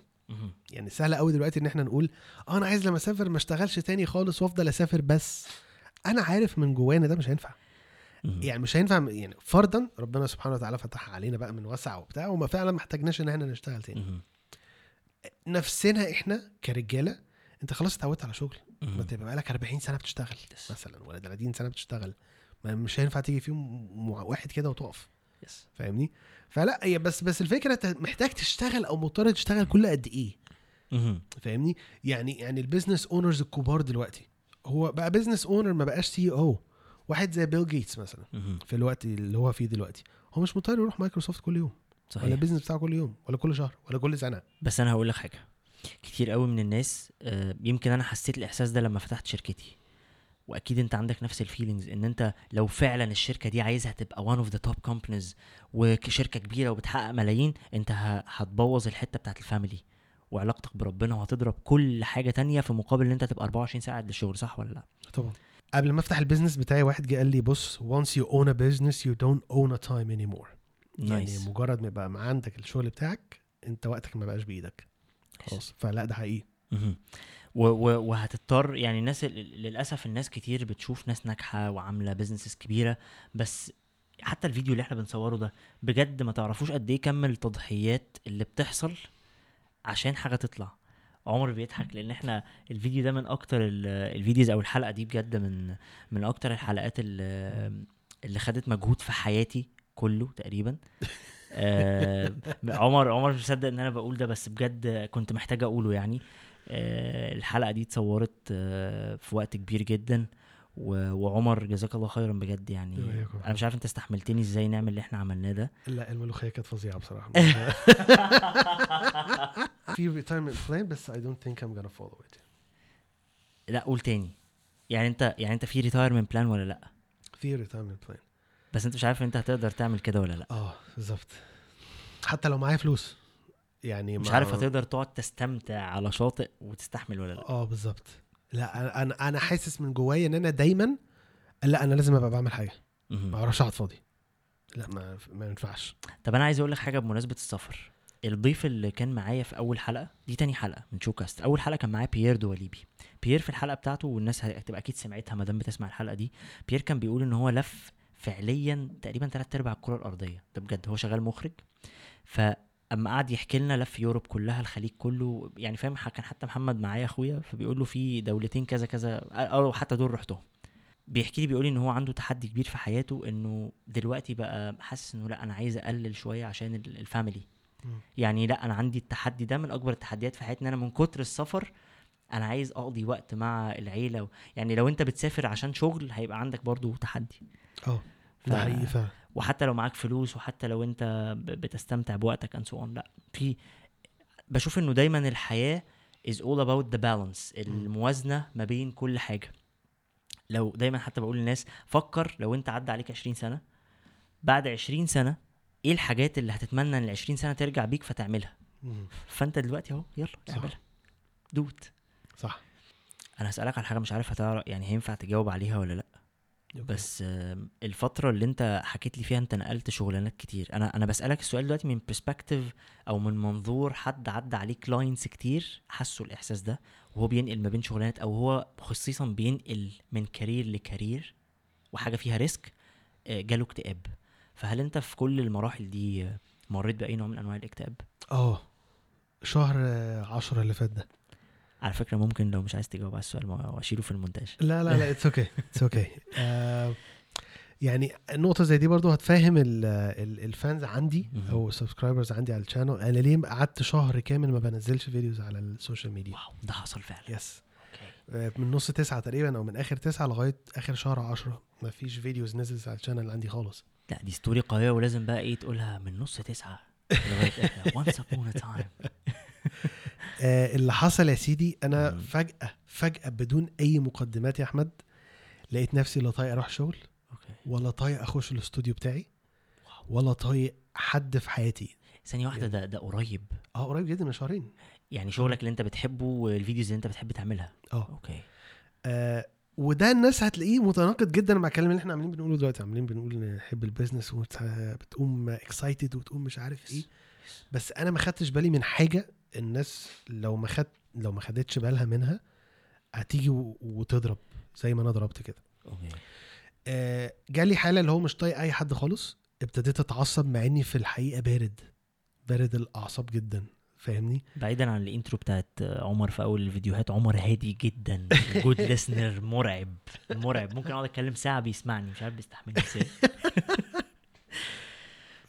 يعني سهل قوي دلوقتي إن إحنا نقول آه أنا عايز لما أسافر ما أشتغلش تاني خالص وأفضل أسافر بس أنا عارف من جوانا ده مش هينفع. يعني مش هينفع يعني فرضا ربنا سبحانه وتعالى فتح علينا بقى من وسع وبتاع وما فعلا ما احتاجناش إن إحنا نشتغل تاني. نفسنا إحنا كرجالة أنت خلاص اتعودت على شغل. ما تبقى بقالك 40 سنة بتشتغل. مثلا ولا 30 سنة بتشتغل مش هينفع تيجي في يوم م- واحد كده وتقف. yes فاهمني؟ فلا هي بس بس الفكرة انت محتاج تشتغل أو مضطر تشتغل كل قد إيه. فاهمني؟ يعني يعني ال business owners الكبار دلوقتي. هو بقى business owner ما بقاش CEO واحد زي بيل جيتس مثلا. في الوقت اللي هو فيه دلوقتي. هو مش مضطر يروح مايكروسوفت كل يوم ولا صحيح. ال business بتاعه كل يوم ولا كل شهر ولا كل سنة. بس أنا هقول لك حاجة. كتير قوي من الناس آه، يمكن أنا حسيت الإحساس ده لما فتحت شركتي. وأكيد أنت عندك نفس ال feelings إن أنت لو فعلا الشركة دي عايزها تبقى one of the top companies وشركة كبيرة وبتحقق ملايين أنت هتبوظ الحتة بتاعت ال family وعلاقتك بربنا وهتضرب كل حاجة تانية في مقابل إن أنت تبقى 24 ساعة قد الشغل صح ولا لأ؟ طبعا. قبل ما أفتح ال business بتاعي واحد جه قال لي بص once you own a business you don't own a time anymore. يعني nice مجرد ما يبقى عندك الشغل بتاعك أنت وقتك ما بقاش بإيدك. خلاص. فلأ ده حقيقي. وهتضطر يعني الناس ال- للأسف الناس كتير بتشوف ناس ناجحة وعاملة businesses كبيرة بس حتى الفيديو اللي إحنا بنصوره ده بجد ما تعرفوش قد إيه كم التضحيات اللي بتحصل عشان حاجة تطلع. عمر بيضحك لأن إحنا الفيديو ده من أكتر ال- ال videos أو الحلقة دي بجد من من أكتر الحلقات اللي, اللي خدت مجهود في حياتي كله تقريبا. *laughs* آه عمر عمر مش مصدق إن أنا بقول ده بس بجد كنت محتاج أقوله يعني. آه الحلقة دي اتصورت آه في وقت كبير جدا وعمر جزاك الله خيرا بجد يعني. أنا مش عارف أنت استحملتني إزاي نعمل اللي إحنا عملناه ده. لا الملوخية كانت فظيعة بصراحة. *laughs* في retirement plan بس I don't think I'm gonna follow it. لا قول تاني. يعني أنت يعني أنت في retirement plan ولا لا؟ في retirement plan بس أنت مش عارف أنت هتقدر تعمل كده ولا لا. آه بالظبط. حتى لو معايا فلوس. يعني مش عارف هتقدر تقعد تستمتع على شاطئ وتستحمل ولا لأ. آه بالظبط. لا أنا أنا حاسس من جوايا إن أنا دايما لأ أنا لازم أبقى بعمل حاجة. ما. أعرفش اقعد فاضي. لأ ما ما ينفعش. طب أنا عايز أقول لك حاجة بمناسبة السفر. الضيف اللي كان معايا في أول حلقة دي تاني حلقة من شوكاست. أول حلقة كان معايا بيير دواليبي بيير في الحلقة بتاعته والناس هتبقى أكيد سمعتها ما دام بتسمع الحلقة دي بيير كان بيقول إن هو لف فعليا تقريبا ثلاث أرباع الكرة الأرضية. ده بجد هو شغال مخرج. فاما قعد يحكي لنا لف Europe كلها الخليج كله يعني فاهم كان حتى محمد معايا أخويا فبيقول له في دولتين كذا كذا أو حتى دول رحتهم. بيحكي لي بيقول لي إن هو عنده تحدي كبير في حياته إنه دلوقتي بقى حاسس إنه لأ أنا عايز أقلل شوية عشان ال- ال family. يعني لأ أنا عندي التحدي ده من أكبر التحديات في حياتي إن أنا من كتر السفر أنا عايز أقضي وقت مع العيلة و... يعني لو أنت بتسافر عشان شغل هيبقى عندك برضو تحدي. آه ف- ده حقيقي فعلا. وحتى لو معاك فلوس وحتى لو انت بتستمتع بوقتك so on. لا في بشوف انه دايما الحياة is all about the balance الموازنة ما بين كل حاجة. لو دايما حتى بقول للناس فكر لو انت عدى عليك 20 سنة بعد 20 سنة إيه الحاجات اللي هتتمنى ان ال 20 سنة ترجع بيك فتعملها. فانت دلوقتي اهو يلا. اعملها. دوت صح. أنا هسألك على حاجة مش عارف هتعرف يعني هينفع تجاوب عليها ولا لأ. بس الفترة اللي انت حكيت لي فيها انت نقلت شغلانات كتير. أنا أنا بسألك السؤال دلوقتي من perspective أو من منظور حد عدى عليه clients كتير حسوا الإحساس ده وهو بينقل ما بين شغلانات أو هو خصيصا بينقل من career ل career وحاجة فيها risk آه، جاله اكتئاب. فهل انت في كل المراحل دي مريت بأي نوع من أنواع الاكتئاب؟ آه شهر عشرة اللي فات ده. على فكرة ممكن لو مش عايز تجاوب على السؤال ما اشيله في المونتاج. لا لا لا it's okay it's okay يعني النقطة زي دي برضو هتفهم ال- ال- ال fans عندي. أو ال subscribers عندي على ال channel أنا ليه قعدت شهر كامل ما بنزلش فيديوز على ال social media wow ده حصل فعلا. yes okay من نص تسعة تقريبا أو من آخر تسعة لغاية آخر شهر عشرة ما فيش فيديوز نزلت على ال channel عندي خالص. لا دي story قوية ولازم بقى إيه تقولها من نص تسعة لغاية *laughs* once upon a time. *laughs* آه اللي حصل يا سيدي أنا مم. فجأة فجأة بدون أي مقدمات يا أحمد لقيت نفسي لا طايق أروح شغل ولا طايق أخش الاستوديو بتاعي ولا طايق حد في حياتي. ثانية واحدة ده ده قريب. آه قريب جدا من شهرين. يعني شغلك اللي أنت بتحبه والفيديوز اللي أنت بتحب تعملها. آه. okay. آه، وده الناس هتلاقيه متناقض جدا مع الكلام اللي إحنا عاملين بنقوله دلوقتي. عاملين بنقول نحب ال business وبتقوم excited وتقوم مش عارف إيه. بس أنا ما خدتش بالي من حاجة الناس لو ما خد لو ما خدتش بالها منها هتيجي وتضرب زي ما أنا ضربت كده. okay. آه، جالي حالة اللي هو مش طايق أي حد خالص ابتديت أتعصب مع إني في الحقيقة بارد بارد الأعصاب جدا فاهمني؟ بعيدا عن ال intro بتاعت عمر في أول الفيديوهات عمر هادي جدا good listener *laughs* مرعب مرعب. ممكن أقعد أتكلم ساعة بيسمعني مش عارف بيستحملني إزاي. *laughs*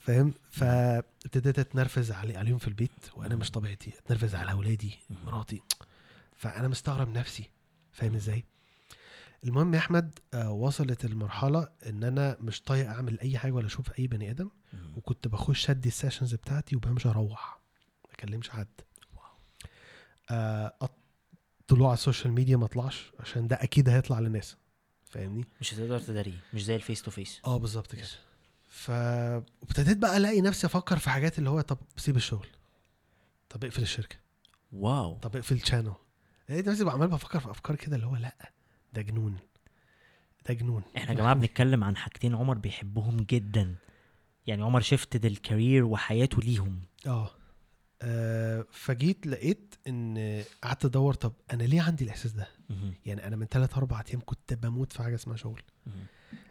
فاهم؟ فابتديت اتنرفز علي عليهم في البيت وأنا مش طبيعتي اتنرفز على أولادي مراتي. فأنا مستغرب نفسي فاهم إزاي؟ المهم يا أحمد آه وصلت المرحلة إن أنا مش طايق أعمل أي حاجة ولا أشوف أي بني آدم وكنت بخش أدي ال sessions بتاعتي وبمشي أروح ما أكلمش حد. آه طلوع على ال social media ما أطلعش عشان ده أكيد هيطلع للناس فاهمني؟ مش هتقدر تداريه مش زي ال face to face. آه بالظبط كده. فابتديت بقى الاقي نفسي أفكر في حاجات اللي هو طب سيب الشغل. طب اقفل الشركة. wow. طب اقفل ال channel لقيت نفسي عمال بفكر في افكار كده اللي هو لأ ده جنون. ده جنون. إحنا يا جماعة بنتكلم عن حاجتين عمر بيحبهم جدا. يعني عمر shifted ال career وحياته ليهم. آه. آه، فجيت لقيت إن قعدت أدور طب أنا ليه عندي الإحساس ده. يعني أنا من ثلاث أربع أيام كنت بموت في حاجة اسمها شغل.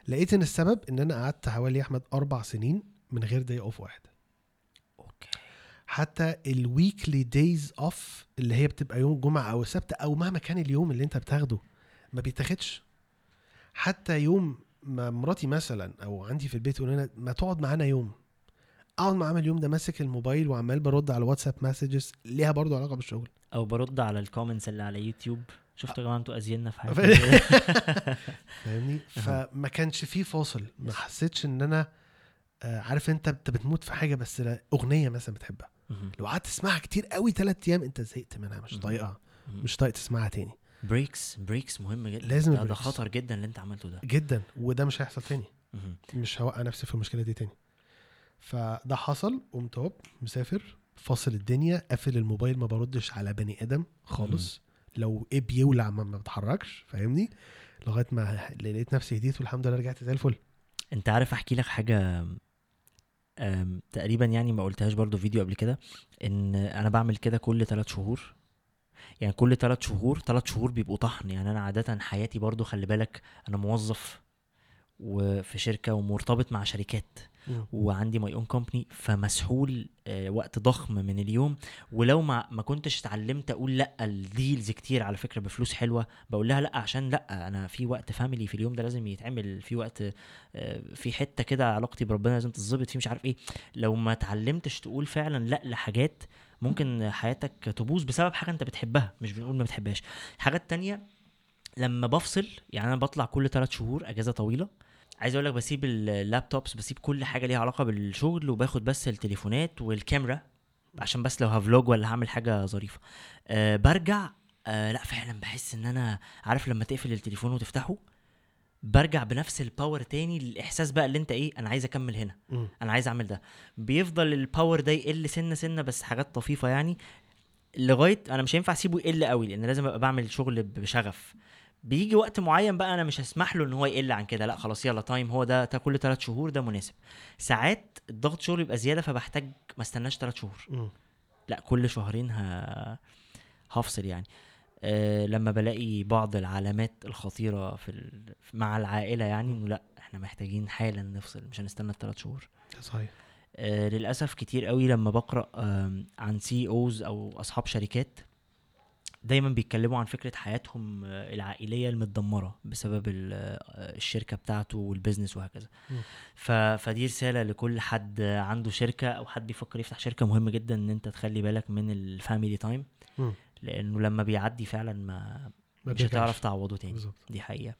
لقيت إن السبب إن أنا قعدت حوالي أحمد أربع سنين من غير day off واحد. okay. حتى ال weekly days off اللي هي بتبقى يوم جمعة أو سبت أو مهما كان اليوم اللي أنت بتاخده ما بيتاخدش. حتى يوم ما مراتي مثلا أو عندي في البيت يقول لنا ما تقعد معانا يوم. أقعد معاها اليوم ده ماسك الموبايل وعمال برد على واتساب messages ليها برضو علاقة بالشغل. أو برد على ال comments اللي على يوتيوب. شفتوا يا جماعة أنتوا آذيينا في حاجة. *laughs* فاهمني؟ *laughs* فما كانش فيه فاصل. ما حسيتش إن أنا آه، عارف أنت انت بتموت في حاجة بس أغنية مثلا بتحبها. لو قعدت تسمعها كتير قوي ثلاث أيام أنت زهقت منها مش. طايقها. مش طايق تسمعها تاني. breaks breaks مهم جدا. لازم ده, ده. خطر جدا اللي أنت عملته ده. جدا وده مش هيحصل تاني. مش هوقع نفسي في المشكلة دي تاني. فده حصل قمت هوب مسافر فاصل الدنيا قافل الموبايل ما بردش على بني آدم خالص. لو إيه بيولع ما بتحركش فاهمني؟ لغاية ما لقيت نفسي هديت والحمد لله رجعت زي الفل. انت عارف احكي لك حاجة تقريبا يعني ما قلتهاش برضو في فيديو قبل كده ان أنا بعمل كده كل ثلاث شهور. يعني كل ثلاث شهور ثلاث شهور بيبقوا طحن. يعني أنا عادة حياتي برضو خلي بالك أنا موظف وفي شركة ومرتبط مع شركات. وعندي my own company فمسحول آه، وقت ضخم من اليوم. ولو ما ما كنتش اتعلمت أقول لأ ال deals كتير على فكرة بفلوس حلوة بقول لها لأ عشان لأ أنا في وقت family في اليوم ده لازم يتعمل في وقت آه، في حتة كده علاقتي بربنا لازم تتظبط فيه مش عارف إيه. لو ما اتعلمتش تقول فعلا لأ لحاجات ممكن حياتك تبوظ بسبب حاجة أنت بتحبها مش بنقول ما بتحبهاش. حاجات تانية لما بفصل يعني أنا بطلع كل ثلاث شهور أجازة طويلة. عايز أقول لك بسيب اللابتوبس بسيب كل حاجة ليها علاقة بالشغل وباخد بس التليفونات والكاميرا عشان بس لو هفلوج ولا هعمل حاجة ظريفة. أه برجع أه لا فعلا بحس إن أنا عارف لما تقفل التليفون وتفتحه برجع بنفس ال power تاني للإحساس بقى اللي أنت إيه أنا عايز أكمل هنا مم. أنا عايز أعمل ده. بيفضل ال power ده يقل سنة سنة بس حاجات طفيفة يعني لغاية أنا مش هينفع أسيبه يقل قوي لأن لازم أبقى بعمل شغل بشغف. بيجي وقت معين بقى أنا مش هسمح له إن هو يقل عن كده. لأ خلاص يلا time هو ده كل ثلاث شهور ده مناسب. ساعات الضغط شغل يبقى زيادة فبحتاج ما استناش ثلاث شهور. مم. لأ كل شهرين ه... هفصل يعني. أه لما بلاقي بعض العلامات الخطيرة في ال... مع العائلة يعني إنه لأ إحنا محتاجين حالا نفصل مش هنستنى الثلاث شهور. صحيح. آه للأسف كتير قوي لما بقرأ آم، عن CEOs أو أصحاب شركات دايما بيتكلموا عن فكرة حياتهم آه، العائلية المتدمرة بسبب آه، الشركة بتاعته وال business وهكذا. ف... فدي رسالة لكل حد عنده شركة أو حد بيفكر يفتح شركة مهم جدا إن أنت تخلي بالك من ال family time. لأنه لما بيعدي فعلا ما ما مش هتعرف. تعوضه تاني بالظبط دي حقيقة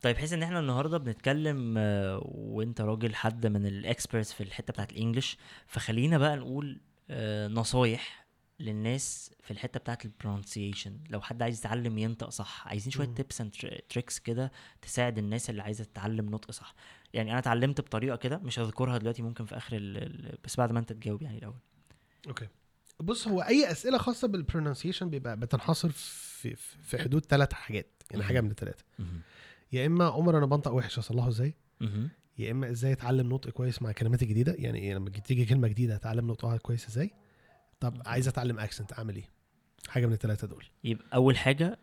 طيب بحيث إن إحنا النهارده بنتكلم آه، وأنت راجل حد من ال experts في الحتة بتاعت ال English فخلينا بقى نقول نصايح للناس في الحتة بتاعت ال pronunciation لو حد عايز يتعلم ينطق صح عايزين شوية. tips and tricks كده تساعد الناس اللي عايزة تتعلم نطق صح يعني أنا اتعلمت بطريقة كده مش هذكرها دلوقتي ممكن في آخر ال... ال- بس بعد ما أنت تجاوب يعني الأول Okay بص هو أي أسئلة خاصة بال pronunciation بيبقى بتنحصر في في- حدود ثلاث حاجات يعني مم. حاجة من الثلاثه. يا إما عمر أنا بنطق وحش اصلحه إزاي. يا إما إزاي أتعلم نطق كويس مع كلمات جديدة يعني إيه لما تيجي كلمة جديدة اتعلم نطقها كويس إزاي طب عايز أتعلم accent اعمل إيه؟ حاجة من الثلاثه دول. يبقى أول حاجة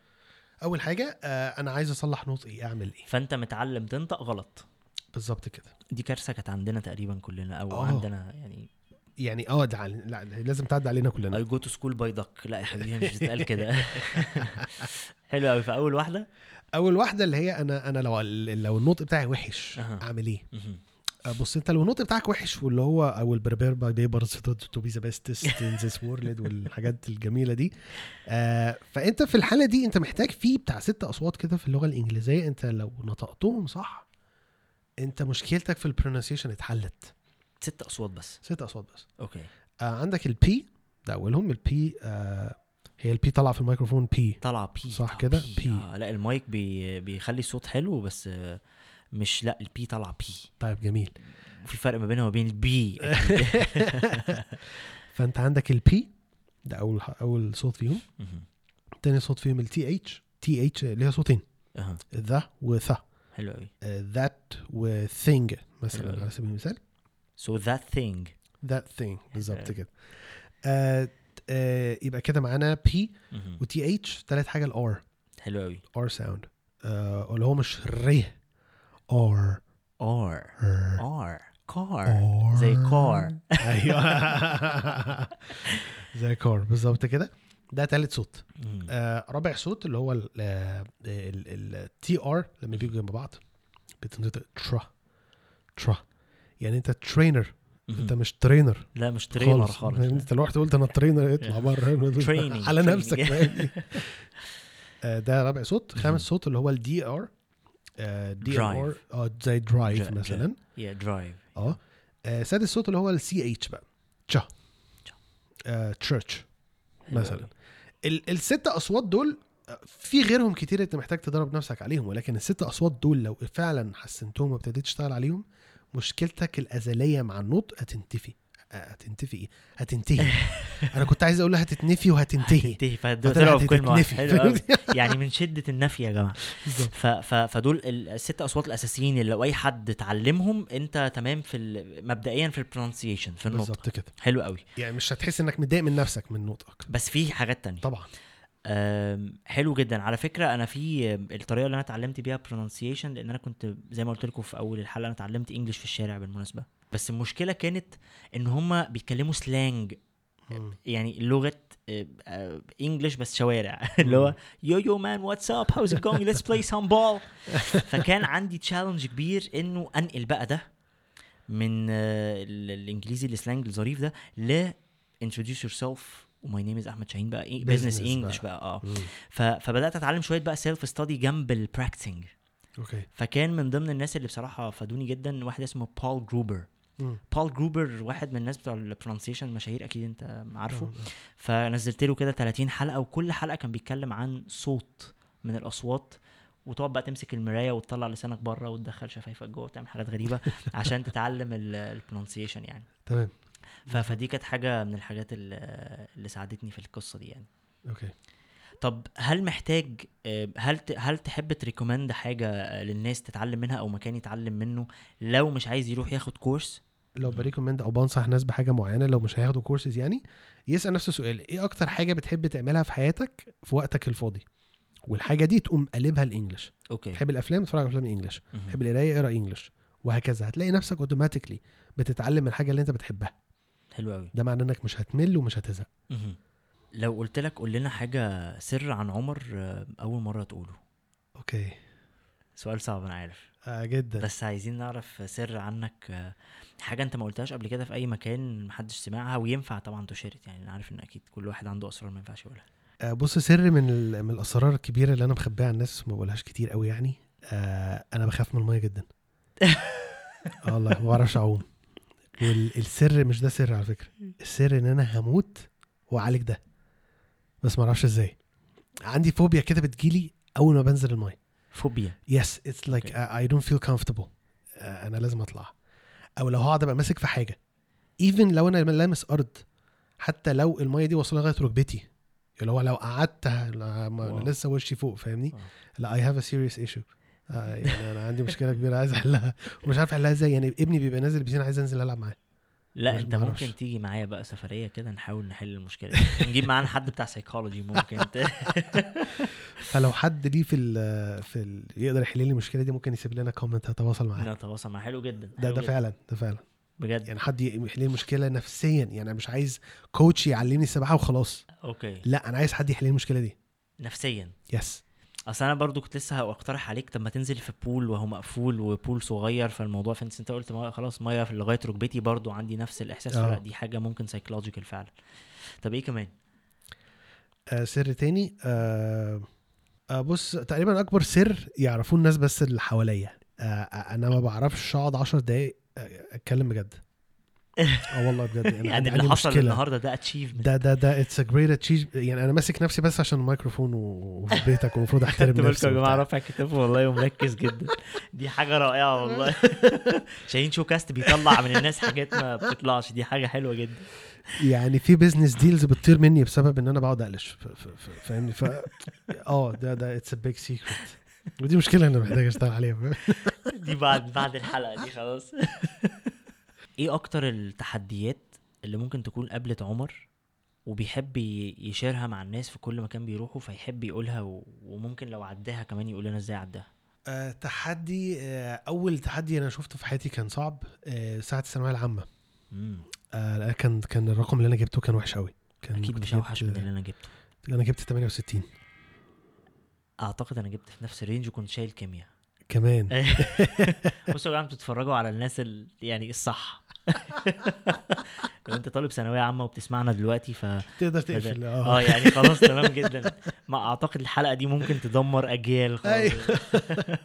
أول حاجة آه أنا عايز أصلح نطقي أعمل إيه. فأنت متعلم تنطق غلط. بالظبط كده. دي كارثة كانت عندنا تقريبا كلنا أو آه. عندنا يعني يعني آه ده لا لازم تعدي علينا كلنا. I go to school by duck لا يا حبيبي مش بتتقال كده. *laughs* حلو قوي فأول واحدة؟ أول واحدة اللي هي أنا أنا لو لو النطق بتاعي وحش أها. أعمل إيه؟ بص انت لو النطق بتاعك وحش واللي هو أو البربير by papers to be the bestest in this world والحاجات الجميلة دي. آه فانت في الحالة دي انت محتاج في بتاع ست أصوات كده في اللغة الإنجليزية. انت لو نطقتهم صح انت مشكلتك في ال pronunciation اتحلت. ست أصوات بس. ست أصوات بس. Okay. آه عندك ال P ده أولهم. ال P آه هي ال P طالعة في الميكروفون P طالعة P صح آه، كده؟ P. P. آه لا المايك بي بيخلي الصوت حلو بس آه، مش لا البي طالعه بي طيب جميل. وفي فرق ما بينها وبين ال B *laughs* فأنت عندك ال P ده أول أول صوت فيهم. تاني صوت فيهم ال TH TH ليها صوتين. أها. tha و tha. حلو قوي that و thing مثلا. على سبيل المثال. so that thing that thing بالظبط. كده. آه آه يبقى كده معانا P و TH تالت حاجة ال R حلو قوي R sound اللي هو مش ر. R R ر R car R زي car أيوه. زي car بالظبط كده. ده تالت صوت. آه رابع صوت اللي هو ال TR لما بيجوا جنب بعض. بتنطق tra tra يعني انت trainer انت. مش ترينر لا مش ترينر خالص. يعني انت لو رحت قلت أنا trainer اطلع *laughs* بره. *laughs* على. نفسك؟ *laughs* آه، ده رابع صوت. خامس صوت اللي هو ال DR DR Drive. آه زي drive مثلا. يا drive آه. آه، سادس صوت اللي هو ال CH بقى. cha. church مثلا. ال- الست أصوات دول آه، في غيرهم كتير انت محتاج تدرب نفسك عليهم ولكن الست أصوات دول لو فعلا حسنتهم وابتديت تشتغل عليهم مشكلتك الأزلية مع النطق هتنتفي. آه، هتنتفي إيه؟ هتنتهي. أنا كنت عايز أقول هتتنفي وهتنتهي. تنتهي فطلعت فطلعوا في كلمه واحدة. *laughs* يعني من شدة النفي يا جماعة. بالظبط. ف ف فدول الست أصوات الأساسيين اللي لو أي حد اتعلمهم أنت تمام في ال- مبدئيا في ال pronunciation في النطق. بالظبط كده. حلو قوي يعني مش هتحس إنك متضايق من نفسك من نطقك. بس في حاجات تانية. طبعا. حلو جدا. على فكرة أنا في الطريقة اللي أنا اتعلمت بيها pronunciation لأن أنا كنت زي ما قلت لكم في أول الحلقة أنا اتعلمت English في الشارع بالمناسبة. بس المشكلة كانت إن هم بيتكلموا slang. يعني لغة English بس شوارع. *laughs* اللي هو yo yo man what's up how's it going let's play some ball فكان عندي challenge كبير إنه أنقل بقى ده من آه، ال- الإنجليزي ال slang الظريف ده ل introduce yourself. و my name is أحمد شاهين بقى إيه business Business English بقى. آه. فبدأت أتعلم شوية بقى self study جنب ال practicing okay. فكان من ضمن الناس اللي بصراحة فادوني جدا واحد اسمه بول جروبر. بول جروبر واحد من الناس بتوع ال pronunciation مشاهير أكيد أنت عارفه. آه. فنزلت له كده 30 حلقة وكل حلقة كان بيتكلم عن صوت من الأصوات. وتقعد بقى تمسك المراية وتطلع لسانك بره وتدخل شفايفك جوه وتعمل حاجات غريبة *laughs* عشان تتعلم ال pronunciation يعني. تمام. فدي كانت حاجة من الحاجات اللي, ساعدتني في القصة دي يعني. Okay. طب هل محتاج آه، هل هل تحب ت recommend حاجة آه، للناس تتعلم منها أو مكان يتعلم منه لو مش عايز يروح ياخد كورس لو ب recommend أو بنصح ناس بحاجة معينة لو مش هياخدوا كورسز يعني يسأل نفسه سؤال إيه أكتر حاجة بتحب تعملها في حياتك في وقتك الفاضي؟ والحاجة دي تقوم قلبها ال English okay. تحب الأفلام؟ تتفرج على أفلام English. مهم. تحب القراية؟ اقرأ English. وهكذا. هتلاقي نفسك automatically بتتعلم الحاجة اللي أنت بتحبها. حلو قوي ده معناه إنك مش هتمل ومش هتزهق. لو قلت لك قول لنا حاجة سر عن عمر آه، أول مرة تقوله. Okay. سؤال صعب أنا عارف. آه جدا. بس عايزين نعرف سر عنك آه، حاجة انت ما قلتهاش قبل كده في أي مكان محدش سمعها وينفع طبعا ت share يعني أنا عارف إن أكيد كل واحد عنده أسرار ما ينفعش يقولها. آه بص سر من من الأسرار الكبيرة اللي أنا مخبيها عن الناس وما بقولهاش كتير قوي يعني آه أنا بخاف من المية جدا. *laughs* آه والله ما بعرفش اعوم والسر مش ده سر على فكرة. السر إن أنا هموت وأعالج ده. بس ما أعرفش إزاي. عندي فوبيا كده بتجيلي أول ما بنزل المية. فوبيا. يس اتس لايك. اي دونت فيل كومفورتبل أنا لازم أطلع. أو لو هقعد أبقى ماسك في حاجة. even لو أنا لامس أرض حتى لو المية دي واصله لغاية ركبتي. اللي هو لو قعدت لسه وشي فوق فاهمني. لا I have a serious issue يعني أنا عندي مشكلة كبيرة عايز أحلها. *laughs* ومش عارف أحلها إزاي. يعني ابني بيبقى نازل البسين عايز أنزل ألعب معاه. لا انت. ممكن تيجي معايا بقى سفرية كده نحاول نحل المشكلة *laughs* نجيب معانا حد بتاع سايكولوجي ممكن. *laughs* *laughs* فلو حد ليه في ال في ال يقدر يحل لي المشكلة دي ممكن يسيب لنا comment هتواصل معاه. نتواصل معاه. حلو جدا ده حلو ده جداً. فعلا ده فعلا. بجد. يعني حد يحل لي المشكلة نفسيا يعني أنا مش عايز coach يعلمني السباحة وخلاص. okay. لا أنا عايز حد يحل لي المشكلة دي. نفسيا. yes أصل أنا برضو كنت لسه هقترح عليك طب ما تنزل في pool وهو مقفول و pool صغير فالموضوع فانت انت قلت ما خلاص مية في لغاية ركبتي برضو عندي نفس الإحساس آه. دي حاجة ممكن psychological فعلا. طب إيه كمان؟ آه سر تاني آه آه بص تقريبا أكبر سر يعرفوه الناس بس اللي حواليا. آه آه، أنا ما بعرفش أقعد 10 دقايق آه، أتكلم بجد. آه والله بجد يعني *laughs* عندي- اللي حصل مشكلة. النهارده ده achievement ده ده ده it's a great achieve يعني أنا ماسك نفسي بس عشان الميكروفون وفي بيتك والمفروض أحترم نفسي يا جماعة. رافع كتافه والله ومركز جدا. *laughs* دي حاجة رائعة والله. *laughs* شاهين شو كاست بيطلع من الناس حاجات ما بتطلعش. دي حاجة حلوة جدا. يعني في business deals بتطير مني بسبب إن أنا بقعد أقلش. فاهمني؟ ف آه ده ده it's a big secret ودي مشكلة أنا محتاج أشتغل عليها دي بعد بعد الحلقة دي خلاص. إيه أكتر التحديات اللي ممكن تكون قابلت عمر وبيحب ي share ها مع الناس في كل مكان بيروحوا فيحب يقولها و... وممكن لو عداها كمان يقول لنا إزاي عداها؟ آه تحدي آه أول تحدي أنا شفته في حياتي كان صعب آه ساعة الثانوية العامة. لا، كان كان الرقم اللي أنا جبته كان وحش قوي كان أكيد مش أوحش من اللي أنا جبته. أنا جبت 68 أعتقد أنا جبت في نفس الرينج وكنت شايل كيمياء. كمان *laughs* *laughs* بصوا يا جماعة بتتفرجوا على الناس ال... يعني الصح *laughs* لو انت طالب ثانوية عامة وبتسمعنا دلوقتي ف تقدر تقفل آه آه يعني خلاص تمام جدا ما أعتقد الحلقة دي ممكن تدمر أجيال خلاص أيوة.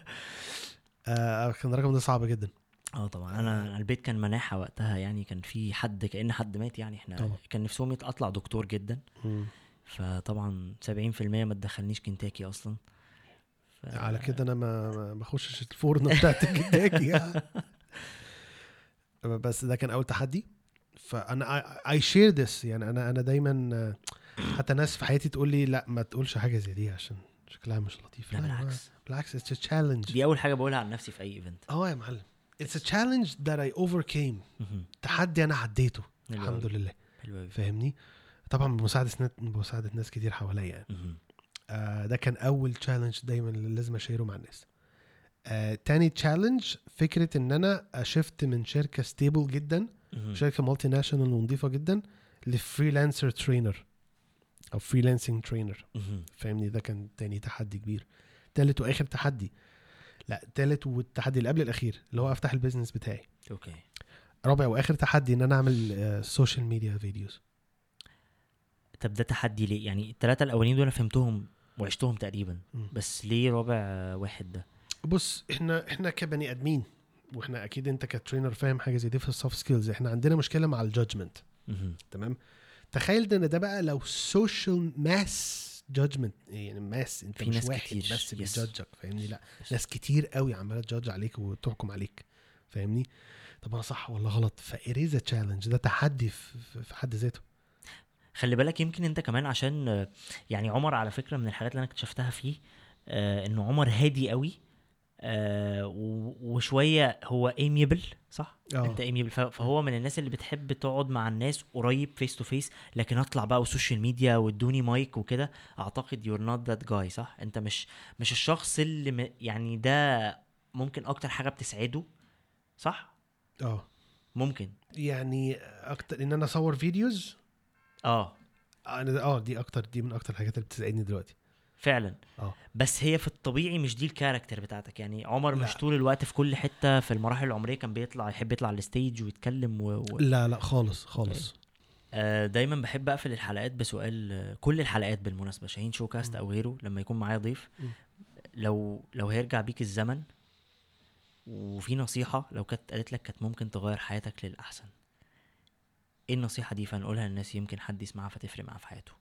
آه كان الرقم ده صعب جدا آه طبعا أنا البيت كان مناحة وقتها يعني كان في حد كأن حد مات يعني إحنا طبعا. كان نفسهم اطلع دكتور جدا مم. فطبعا 70% ما تدخلنيش كنتاكي أصلا. على كده أنا ما ما بخشش الفرن بتاعت *laughs* يعني. بس ده كان أول تحدي. فأنا I share this يعني أنا أنا دايما حتى ناس في حياتي تقول لي لا ما تقولش حاجة زي دي عشان شكلها مش لطيف لا لا، بالعكس. بالعكس it's challenge دي أول حاجة بقولها عن نفسي في أي event آه يا معلم. it's challenge that I overcame تحدي أنا عديته. الحمد لله. حلو فاهمني؟ طبعا بمساعدة ناس بمساعدة ناس كتير حواليا يعني. آه ده كان أول challenge دايما اللي لازم أ share ه مع الناس. آه تاني challenge فكرة إن أنا shift ت من شركة stable جدا شركة multinational ونظيفة جدا ل freelancer trainer أو freelancing trainer فاهمني؟ ده كان تاني تحدي كبير. تالت وآخر تحدي. لا تالت والتحدي اللي قبل الأخير اللي هو أفتح ال business بتاعي. okay. رابع وآخر تحدي إن أنا أعمل social media videos طب ده تحدي ليه؟ يعني الثلاثه الاولين دول فهمتهم وعشتهم تقريبا. بس ليه رابع واحد ده؟ بص إحنا إحنا كبني ادمين وإحنا أكيد انت ك trainer فاهم حاجة زي دي في ال soft skills إحنا عندنا مشكلة مع ال judgment. تمام؟ تخيل إن ده بقى لو social mass judgment يعني mass انت في مش ناس واحد كتير. بس Yes. بي judge ك فاهمني؟ لا ناس كتير قوي عمالة ت judge عليك وتحكم عليك فاهمني؟ طب أنا صح ولا غلط؟ ف it is a challenge ده تحدي في, في- في حد ذاته. خلي بالك يمكن انت كمان عشان يعني عمر على فكرة من الحاجات اللي أنا اكتشفتها فيه آه انه عمر هادي قوي آه وشوية هو amiable صح؟ آه. انت amiable فهو من الناس اللي بتحب تقعد مع الناس قريب face to face لكن اطلع بقى وال social media وادوني مايك وكده اعتقد you're not that guy صح؟ انت مش مش الشخص اللي م... يعني ده ممكن أكتر حاجة بتسعده صح؟ آه. ممكن. يعني أكتر إن أنا أصور videos آه. أنا آه دي أكتر دي من أكتر الحاجات اللي بتساعدني دلوقتي. فعلا. آه. بس هي في الطبيعي مش دي ال character بتاعتك. يعني عمر لا. مش طول الوقت في كل حتة في المراحل العمرية كان بيطلع يحب يطلع على ال stage ويتكلم و... و... لا لا خالص خالص. آه دايما بحب أقفل الحلقات بسؤال كل الحلقات بالمناسبة شاهين شو كاست أو غيره لما يكون معايا ضيف. لو لو هيرجع بيك الزمن وفي نصيحة لو كانت قالت لك كانت ممكن تغير حياتك للأحسن. إيه النصيحة دي؟ فنقولها للناس يمكن حد يسمعها فتفرق معاه في حياته.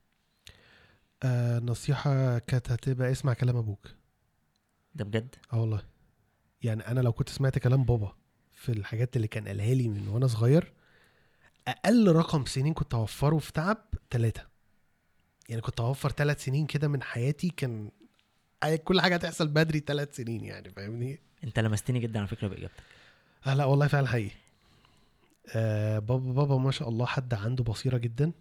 آه نصيحة كانت هتبقى اسمع كلام أبوك. ده بجد؟ آه والله. يعني أنا لو كنت سمعت كلام بابا في الحاجات اللي كان قالها لي من وأنا صغير أقل رقم سنين كنت اوفره في تعب ثلاثة يعني كنت اوفر ثلاث سنين كده من حياتي كان كل حاجة هتحصل بدري ثلاث سنين يعني فاهمني؟ أنت لمستني جدا على فكرة بإجابتك. آه لا والله فعلا حقيقي. آه بابا بابا ما شاء الله حد عنده بصيرة جدا.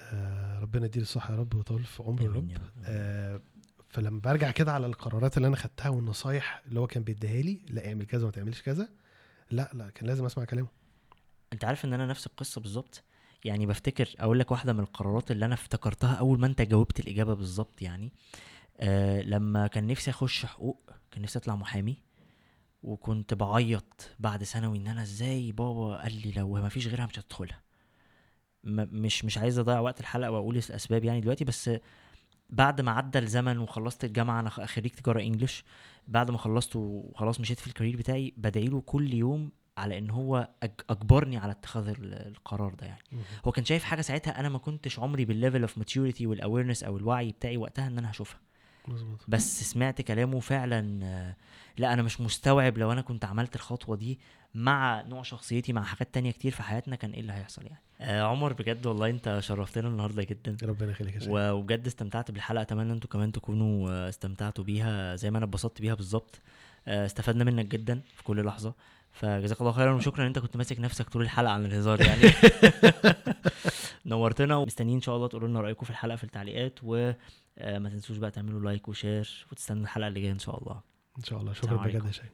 آه ربنا يديله الصحة يا رب ويطول في عمره يا رب. آه فلما برجع كده على القرارات اللي أنا خدتها والنصايح اللي هو كان بيديها لي لا اعمل كذا وما تعملش كذا لا لا كان لازم أسمع كلامه. أنت عارف إن أنا نفس القصة بالظبط؟ يعني بفتكر أقول لك واحدة من القرارات اللي أنا افتكرتها أول ما أنت جاوبت الإجابة بالظبط يعني. آه لما كان نفسي أخش حقوق كان نفسي أطلع محامي. وكنت بعيط بعد ثانوي إن أنا إزاي بابا قال لي لو ما فيش غيرها مش هتدخلها. مش مش عايز أضيع وقت الحلقة وأقول الأسباب يعني دلوقتي بس بعد ما عدى الزمن وخلصت الجامعة أنا خريج تجارة انجلش بعد ما خلصت وخلاص مشيت في ال career بتاعي بدعي له كل يوم على إن هو أجبرني على اتخاذ ال- القرار ده يعني. هو كان شايف حاجة ساعتها أنا ما كنتش عمري بال level of maturity وال awareness أو الوعي بتاعي وقتها إن أنا هشوفها. بس سمعت كلامه فعلا آه، لا أنا مش مستوعب لو أنا كنت عملت الخطوة دي مع نوع شخصيتي مع حاجات تانية كتير في حياتنا كان إيه اللي هيحصل يعني. آه عمر بجد والله أنت شرفتنا النهارده جدا. ربنا يخليك يا و- وبجد استمتعت بالحلقة أتمنى إنتوا كمان تكونوا آه، استمتعتوا بيها زي ما أنا اتبسطت بيها بالظبط. آه، استفدنا منك جدا في كل لحظة. فجزاك الله خيرا وشكرا إن أنت كنت ماسك نفسك طول الحلقة عن الهزار يعني. *laughs* نورتنا ومستنيين إن شاء الله تقولوا لنا رأيكم في الحلقة في التعليقات وما تنسوش بقى تعملوا like و share وتستنوا الحلقة اللي جاية إن شاء الله. إن شاء الله. شكرا بجد. يا شيخ.